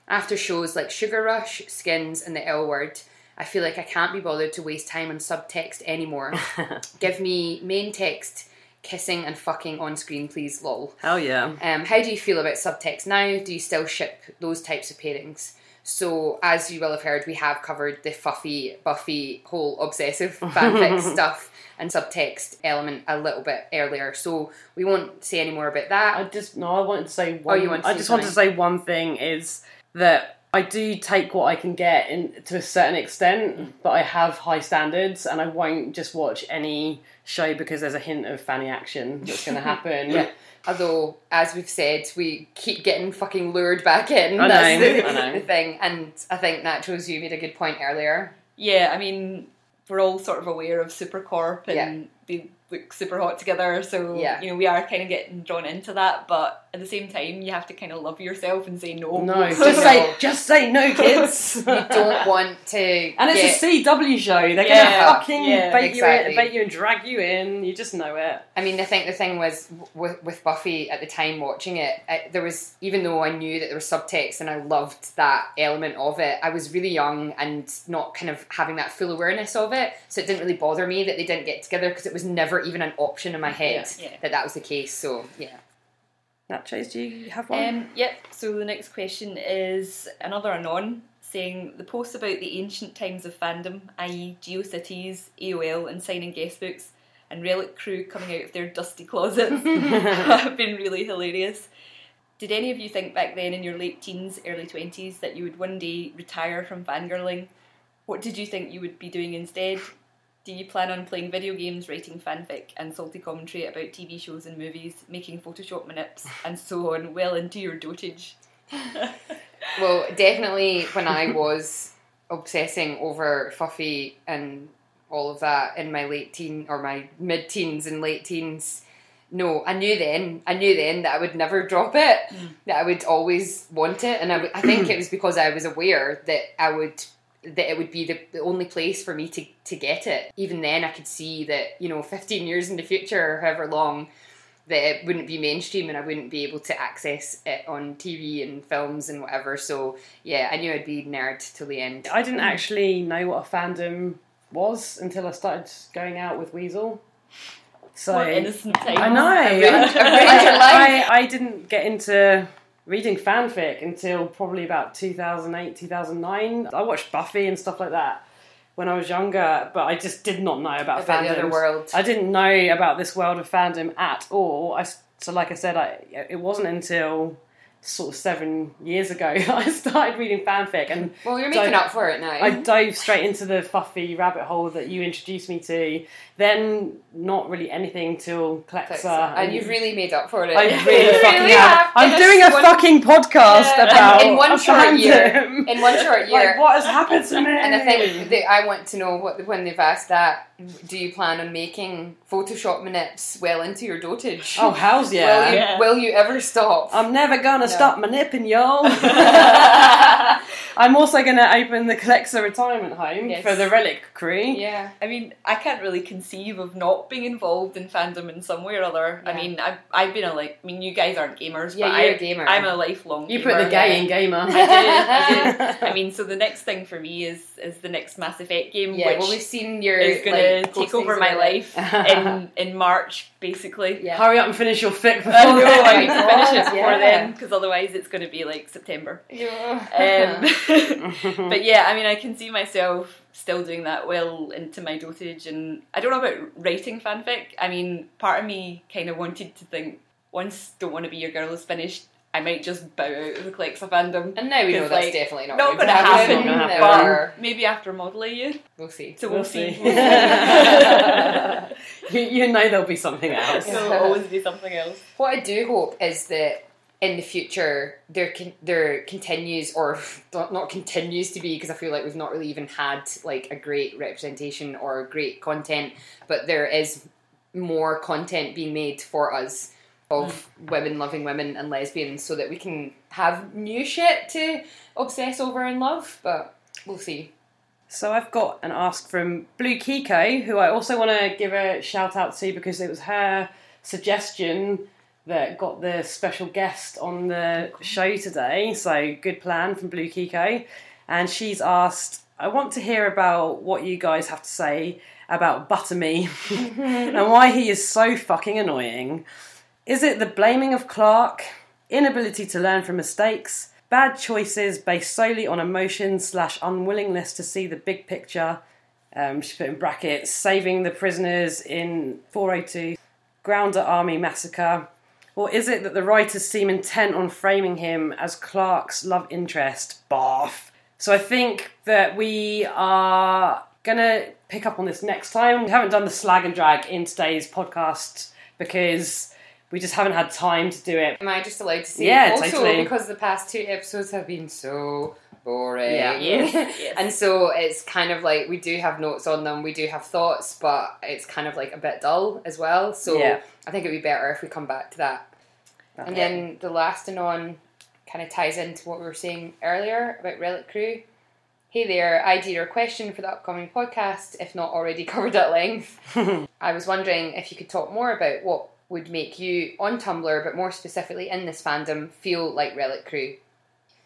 [SPEAKER 3] After shows like Sugar Rush, Skins, and The L Word, I feel like I can't be bothered to waste time on subtext anymore. Give me main text, kissing and fucking on screen, please, lol.
[SPEAKER 2] Hell yeah.
[SPEAKER 3] Um, how do you feel about subtext now? Do you still ship those types of pairings? So, as you will have heard, we have covered the Fuffy, Buffy, whole obsessive fanfic stuff and subtext element a little bit earlier. So, we won't say any more about that.
[SPEAKER 2] I just no. I wanted to say one.
[SPEAKER 3] Oh, you want to
[SPEAKER 2] I just wanted to say one thing is that I do take what I can get in to a certain extent, but I have high standards, and I won't just watch any show because there's a hint of fanny action that's going to happen.
[SPEAKER 3] Yeah. Although, as we've said, we keep getting fucking lured back in.
[SPEAKER 2] I
[SPEAKER 3] That's
[SPEAKER 2] know,
[SPEAKER 3] the,
[SPEAKER 2] I know.
[SPEAKER 3] the thing. And I think Nachos, you made a good point earlier.
[SPEAKER 4] Yeah, I mean, we're all sort of aware of Supercorp and
[SPEAKER 3] Yeah.
[SPEAKER 4] they look super hot together, so
[SPEAKER 3] Yeah.
[SPEAKER 4] you know we are kind of getting drawn into that. But at the same time, you have to kind of love yourself and say no.
[SPEAKER 2] No,
[SPEAKER 3] No.
[SPEAKER 2] just say just say no, kids.
[SPEAKER 3] You don't want to.
[SPEAKER 2] And it's
[SPEAKER 3] get-
[SPEAKER 2] a CW show. They're
[SPEAKER 4] Yeah,
[SPEAKER 2] gonna fucking
[SPEAKER 4] yeah,
[SPEAKER 2] bait
[SPEAKER 3] exactly.
[SPEAKER 2] you in, bait you and drag you in. You just know it.
[SPEAKER 3] I mean, I think the thing was with, with Buffy at the time watching it, I, there was even though I knew that there was subtext and I loved that element of it, I was really young and not kind of having that full awareness of it, so it didn't really bother me that they didn't get together because it was never even an option in my head
[SPEAKER 4] Yeah, yeah.
[SPEAKER 3] that that was the case. So yeah,
[SPEAKER 2] Nachos, do you have one?
[SPEAKER 4] Um, yep. So the next question is another anon saying the posts about the ancient times of fandom, i.e., GeoCities, AOL, and signing guest books, and Relic Crew coming out of their dusty closets have been really hilarious. Did any of you think back then in your late teens, early 20s that you would one day retire from fangirling? What did you think you would be doing instead? Do you plan on playing video games, writing fanfic, and salty commentary about TV shows and movies, making Photoshop manips, and so on, well into your dotage?
[SPEAKER 3] well, definitely when I was obsessing over Fuffy and all of that in my late teen or my mid teens and late teens. No, I knew then. I knew then that I would never drop it. Mm. That I would always want it, and I, would- I think it was because I was aware that I would that it would be the, the only place for me to to get it. Even then, I could see that you know, fifteen years in the future, or however long, that it wouldn't be mainstream, and I wouldn't be able to access it on TV and films and whatever. So yeah, I knew I'd be nerd till the end.
[SPEAKER 2] I didn't actually know what a fandom was until I started going out with Weasel. So
[SPEAKER 4] What innocent time.
[SPEAKER 2] I know.
[SPEAKER 3] I've I've ruined
[SPEAKER 2] I,
[SPEAKER 3] your life.
[SPEAKER 2] I, I didn't get into reading fanfic until probably about 2008, 2009. I watched Buffy and stuff like that when I was younger, but I just did not know about,
[SPEAKER 3] About other world.
[SPEAKER 2] I didn't know about this world of fandom at all. I, so, like I said, I, it wasn't until sort of seven years ago I started reading fanfic and
[SPEAKER 3] Well, you're making
[SPEAKER 2] Don't-
[SPEAKER 3] up for it now.
[SPEAKER 2] I dove straight into the fuffy rabbit hole that you introduced me to. Then not really anything till Clexa.
[SPEAKER 3] and you've really made up for it.
[SPEAKER 2] I really fucking
[SPEAKER 3] really
[SPEAKER 2] have. I'm doing a
[SPEAKER 3] one-
[SPEAKER 2] fucking podcast about
[SPEAKER 3] in one short year. in one short year.
[SPEAKER 2] Like what has happened to me?
[SPEAKER 3] And I think that I want to know what when they've asked that. Do you plan on making Photoshop manips well into your dotage?
[SPEAKER 2] oh hell's
[SPEAKER 3] will,
[SPEAKER 2] yeah!
[SPEAKER 3] you,
[SPEAKER 4] Yeah.
[SPEAKER 3] will you ever stop?
[SPEAKER 2] I'm never gonna
[SPEAKER 3] No.
[SPEAKER 2] stop my nipping, y'all. I'm also gonna open the Clexa retirement home
[SPEAKER 3] Yes.
[SPEAKER 2] for the Relic crew.
[SPEAKER 3] yeah,
[SPEAKER 4] I mean, I can't really conceive of not being involved in fandom in some way or other. I mean, I've, I've been a like, I mean, you guys aren't gamers,
[SPEAKER 3] Yeah,
[SPEAKER 4] but
[SPEAKER 3] you're
[SPEAKER 4] I,
[SPEAKER 3] a gamer.
[SPEAKER 4] I'm a lifelong
[SPEAKER 2] You
[SPEAKER 4] gamer.
[SPEAKER 2] put the gay in gamer.
[SPEAKER 4] I do, I do. I mean, so the next thing for me is is the next Mass Effect game,
[SPEAKER 3] yeah.
[SPEAKER 4] which
[SPEAKER 3] Well, we've seen your
[SPEAKER 4] is going to take over my life in in March, basically.
[SPEAKER 3] Yeah.
[SPEAKER 2] Hurry up and finish your fic before
[SPEAKER 4] I know, I need to finish it before
[SPEAKER 3] yeah.
[SPEAKER 4] then, because otherwise it's going to be like September.
[SPEAKER 3] Yeah.
[SPEAKER 4] Um, but yeah, I mean, I can see myself still doing that well into my dotage, and I don't know about writing fanfic. I mean, part of me kind of wanted to think once "Don't Want to Be Your Girl" is finished, I might just bow out of the Clexa fandom.
[SPEAKER 3] And now we know
[SPEAKER 4] 'Cause,
[SPEAKER 3] that's
[SPEAKER 4] like,
[SPEAKER 3] definitely not,
[SPEAKER 4] not
[SPEAKER 3] going to happen.
[SPEAKER 2] happen, not happen.
[SPEAKER 4] Maybe after Model you.
[SPEAKER 3] We'll see.
[SPEAKER 4] So
[SPEAKER 2] We'll,
[SPEAKER 4] we'll,
[SPEAKER 2] see.
[SPEAKER 4] see.
[SPEAKER 2] you, you know there'll be something else.
[SPEAKER 4] so it'll always be something else.
[SPEAKER 3] What I do hope is that in the future there can there continues or not not continues to be because I feel like we've not really even had like a great representation or great content, but there is more content being made for us of women loving women and lesbians so that we can have new shit to obsess over and love. But we'll see.
[SPEAKER 2] So I've got an ask from Blue Kiko, who I also want to give a shout out to because it was her suggestion that got the special guest on the show today. So good plan from Blue Kiko. And she's asked, I want to hear about what you guys have to say about Butterme and why he is so fucking annoying. Is it the blaming of Clarke, inability to learn from mistakes, bad choices based solely on emotion slash unwillingness to see the big picture? Um, she put in brackets, saving the prisoners in 402, Grounder Army massacre. Or is it that the writers seem intent on framing him as Clarke's love interest? Barf. So I think that we are gonna pick up on this next time. We haven't done the slag and drag in today's podcast because we just haven't had time to do it.
[SPEAKER 3] Am I just allowed to say?
[SPEAKER 2] Yeah,
[SPEAKER 3] also
[SPEAKER 2] totally.
[SPEAKER 3] because the past two episodes have been so boring.
[SPEAKER 2] Yeah.
[SPEAKER 4] Yes, yes.
[SPEAKER 3] and so it's kind of like we do have notes on them, we do have thoughts, but it's kind of like a bit dull as well. So
[SPEAKER 2] Yeah.
[SPEAKER 3] I think it'd be better if we come back to that. And then the last and on kind of ties into what we were saying earlier about Relic Crew. Hey there, I did your question for the upcoming podcast, if not already covered at length. I was wondering if you could talk more about what would make you on Tumblr, but more specifically in this fandom, feel like Relic Crew.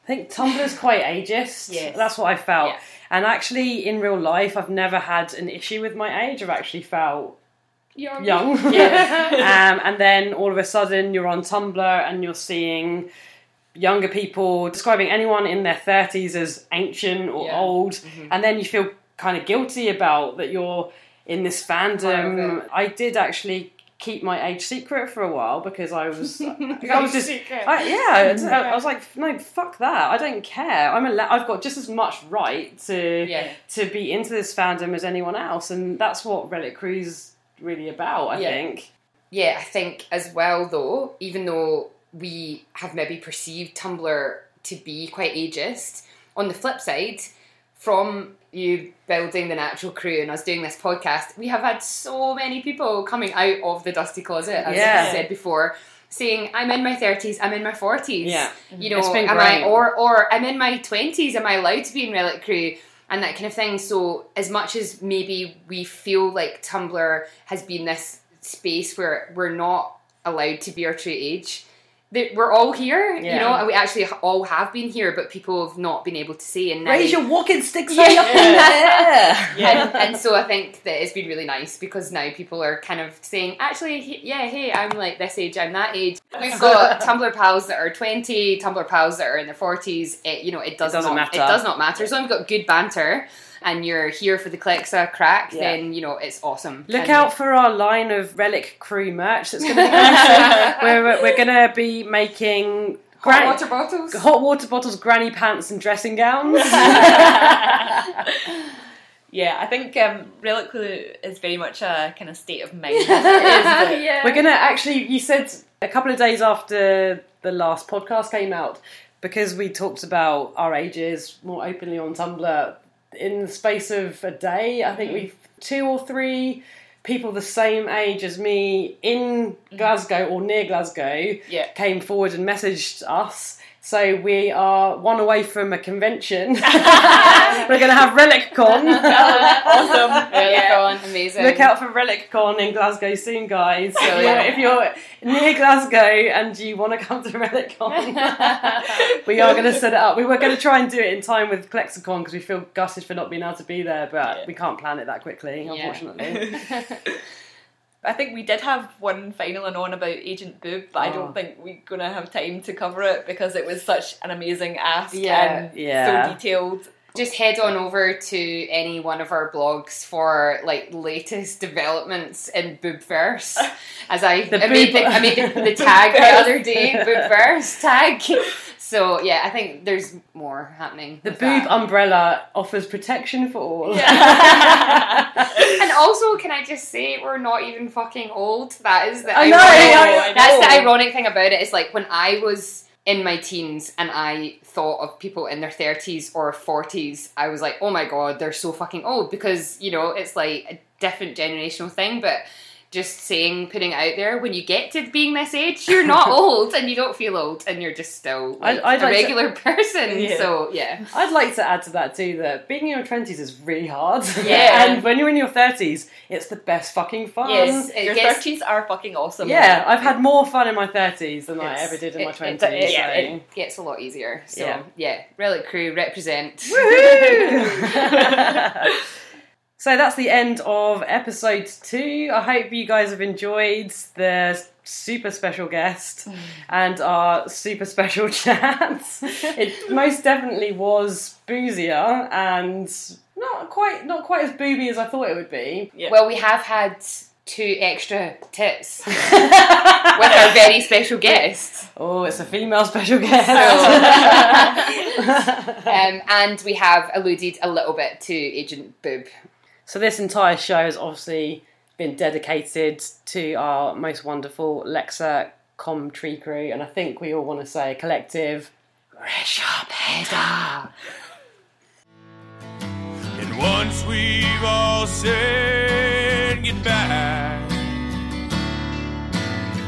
[SPEAKER 2] I think Tumblr's quite ageist.
[SPEAKER 4] Yes.
[SPEAKER 2] That's what I felt.
[SPEAKER 4] Yeah.
[SPEAKER 2] And actually, in real life, I've never had an issue with my age. I've actually felt
[SPEAKER 3] Young.
[SPEAKER 2] young. um, and then all of a sudden, you're on Tumblr and you're seeing younger people describing anyone in their 30s as ancient or
[SPEAKER 3] Yeah. Mm-hmm.
[SPEAKER 2] old. And then you feel kind of guilty about that you're in this fandom. I did actually keep my age secret for a while because I was I was just
[SPEAKER 3] Secret.
[SPEAKER 2] I, yeah, it's- I, was like no fuck that I don't care I'm a I've got just as much right to
[SPEAKER 3] Yeah.
[SPEAKER 2] to be into this fandom as anyone else and that's what Relic Crew's really about I
[SPEAKER 3] Yeah.
[SPEAKER 2] think
[SPEAKER 3] Yeah, I think as well though, even though we have maybe perceived Tumblr to be quite ageist, on the flip side, from you building the NachoKru and us doing this podcast, we have had so many people coming out of the dusty closet, as
[SPEAKER 2] Yeah.
[SPEAKER 3] I said before, saying, I'm in my thirties, I'm in my forties.
[SPEAKER 2] Yeah.
[SPEAKER 3] You know,
[SPEAKER 2] It's been
[SPEAKER 3] am
[SPEAKER 2] great.
[SPEAKER 3] I or or I'm in my twenties, am I allowed to be in Relic Crew? And that kind of thing. So as much as maybe we feel like Tumblr has been this space where we're not allowed to be our true age, that we're all here, you know, and we actually all have been here, but people have not been able to see. And now,
[SPEAKER 2] raise your walking sticks
[SPEAKER 3] Yeah.
[SPEAKER 2] high up in the air
[SPEAKER 3] and, and so I think that it's been really nice because now people are kind of saying, actually, he- yeah, hey, I'm like this age, I'm that age. We've got Tumblr pals that are 20, Tumblr pals that are in their 40s. It, you know, it does
[SPEAKER 2] doesn't
[SPEAKER 3] not
[SPEAKER 2] matter.
[SPEAKER 3] It does not matter. As long as you've got good banter and you're here for the Clexa crack,
[SPEAKER 2] Yeah.
[SPEAKER 3] then you know it's awesome.
[SPEAKER 2] Look
[SPEAKER 3] And-
[SPEAKER 2] out for our line of Relic Crew merch that's going to be coming soon. We're, we're going to be making
[SPEAKER 3] hot
[SPEAKER 2] gran-
[SPEAKER 3] water bottles.
[SPEAKER 2] hot water bottles, granny pants, and dressing gowns.
[SPEAKER 4] yeah, I think um, Relic Crew is very much a kind of state of mind. It is,
[SPEAKER 3] yeah.
[SPEAKER 2] We're gonna actually. You said a couple of days after the last podcast came out, because we talked about our ages more openly on Tumblr. In the space of a day, I think mm-hmm. we've two or three people the same age as me in mm-hmm. Glasgow or near Glasgow
[SPEAKER 4] Yeah.
[SPEAKER 2] came forward and messaged us. So we are one away from a convention. We're going to have RelicCon.
[SPEAKER 4] awesome.
[SPEAKER 3] Really
[SPEAKER 4] Yeah.
[SPEAKER 3] amazing.
[SPEAKER 2] Look out for RelicCon in Glasgow soon, guys. So
[SPEAKER 3] Brilliant.
[SPEAKER 2] if you're near Glasgow and you want to come to RelicCon, we are going to set it up. We were going to try and do it in time with Clexicon because we feel gutted for not being able to be there, but
[SPEAKER 4] Yeah.
[SPEAKER 2] we can't plan it that quickly,
[SPEAKER 3] Yeah.
[SPEAKER 2] unfortunately.
[SPEAKER 4] I think we did have one final and on about Agent Boob, but I
[SPEAKER 2] Oh.
[SPEAKER 4] don't think we're gonna have time to cover it because it was such an amazing ask
[SPEAKER 2] Yeah,
[SPEAKER 4] and
[SPEAKER 2] yeah.
[SPEAKER 4] so detailed.
[SPEAKER 3] Just head on over to any one of our blogs for like latest developments in Boobverse. As I,
[SPEAKER 2] The
[SPEAKER 3] I made, the, I made the, the tag the other day, Boobverse tag. So yeah, I think there's more happening.
[SPEAKER 2] The boob
[SPEAKER 3] that.
[SPEAKER 2] umbrella offers protection for all.
[SPEAKER 3] and also, can I just say we're not even fucking old? That is the
[SPEAKER 2] I know, I know.
[SPEAKER 3] that's the ironic thing about it. it. Is like when I was in my teens and I thought of people in their thirties or forties, I was like, oh my god, they're so fucking old because you know it's like a different generational thing, but. Just saying, putting out there, when you get to being this age, you're not old and you don't feel old and you're just still like,
[SPEAKER 2] I'd
[SPEAKER 3] a
[SPEAKER 2] like to-
[SPEAKER 3] regular person.
[SPEAKER 4] Yeah.
[SPEAKER 3] So, yeah.
[SPEAKER 2] I'd like to add to that too that being in your twenties is really hard.
[SPEAKER 3] Yeah.
[SPEAKER 2] and when you're in your thirties, it's the best fucking fun.
[SPEAKER 3] Yes. It
[SPEAKER 4] Your
[SPEAKER 3] gets-
[SPEAKER 4] thirties are fucking awesome.
[SPEAKER 2] Yeah, I've had more fun in my thirties than I ever did in my twenties.
[SPEAKER 3] it- it- yeah,
[SPEAKER 2] so.
[SPEAKER 3] it gets a lot easier. So
[SPEAKER 2] Yeah.
[SPEAKER 3] yeah, Relic Crew represent.
[SPEAKER 2] Woohoo! so that's the end of episode two. I hope you guys have enjoyed the super special guest and our super special chats. It most definitely was boozier and not quite not quite as booby as I thought it would be.
[SPEAKER 4] Yeah.
[SPEAKER 3] Well, we have had two extra tits with our very special guest,
[SPEAKER 2] Oh, it's a female special guest.
[SPEAKER 3] um, and we have alluded a little bit to Agent Boob.
[SPEAKER 2] So this entire show has obviously been dedicated to our most wonderful Lexa kom Trikru, and I think we all want to say a collective. Your head
[SPEAKER 5] And once we've all said goodbye,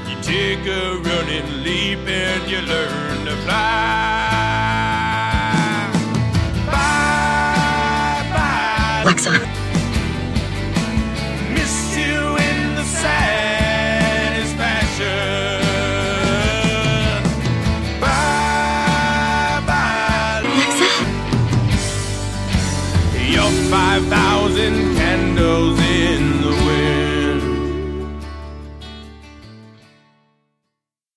[SPEAKER 5] you take a running leap and you learn to fly.
[SPEAKER 6] Alexa,
[SPEAKER 5] Your 5,000 candles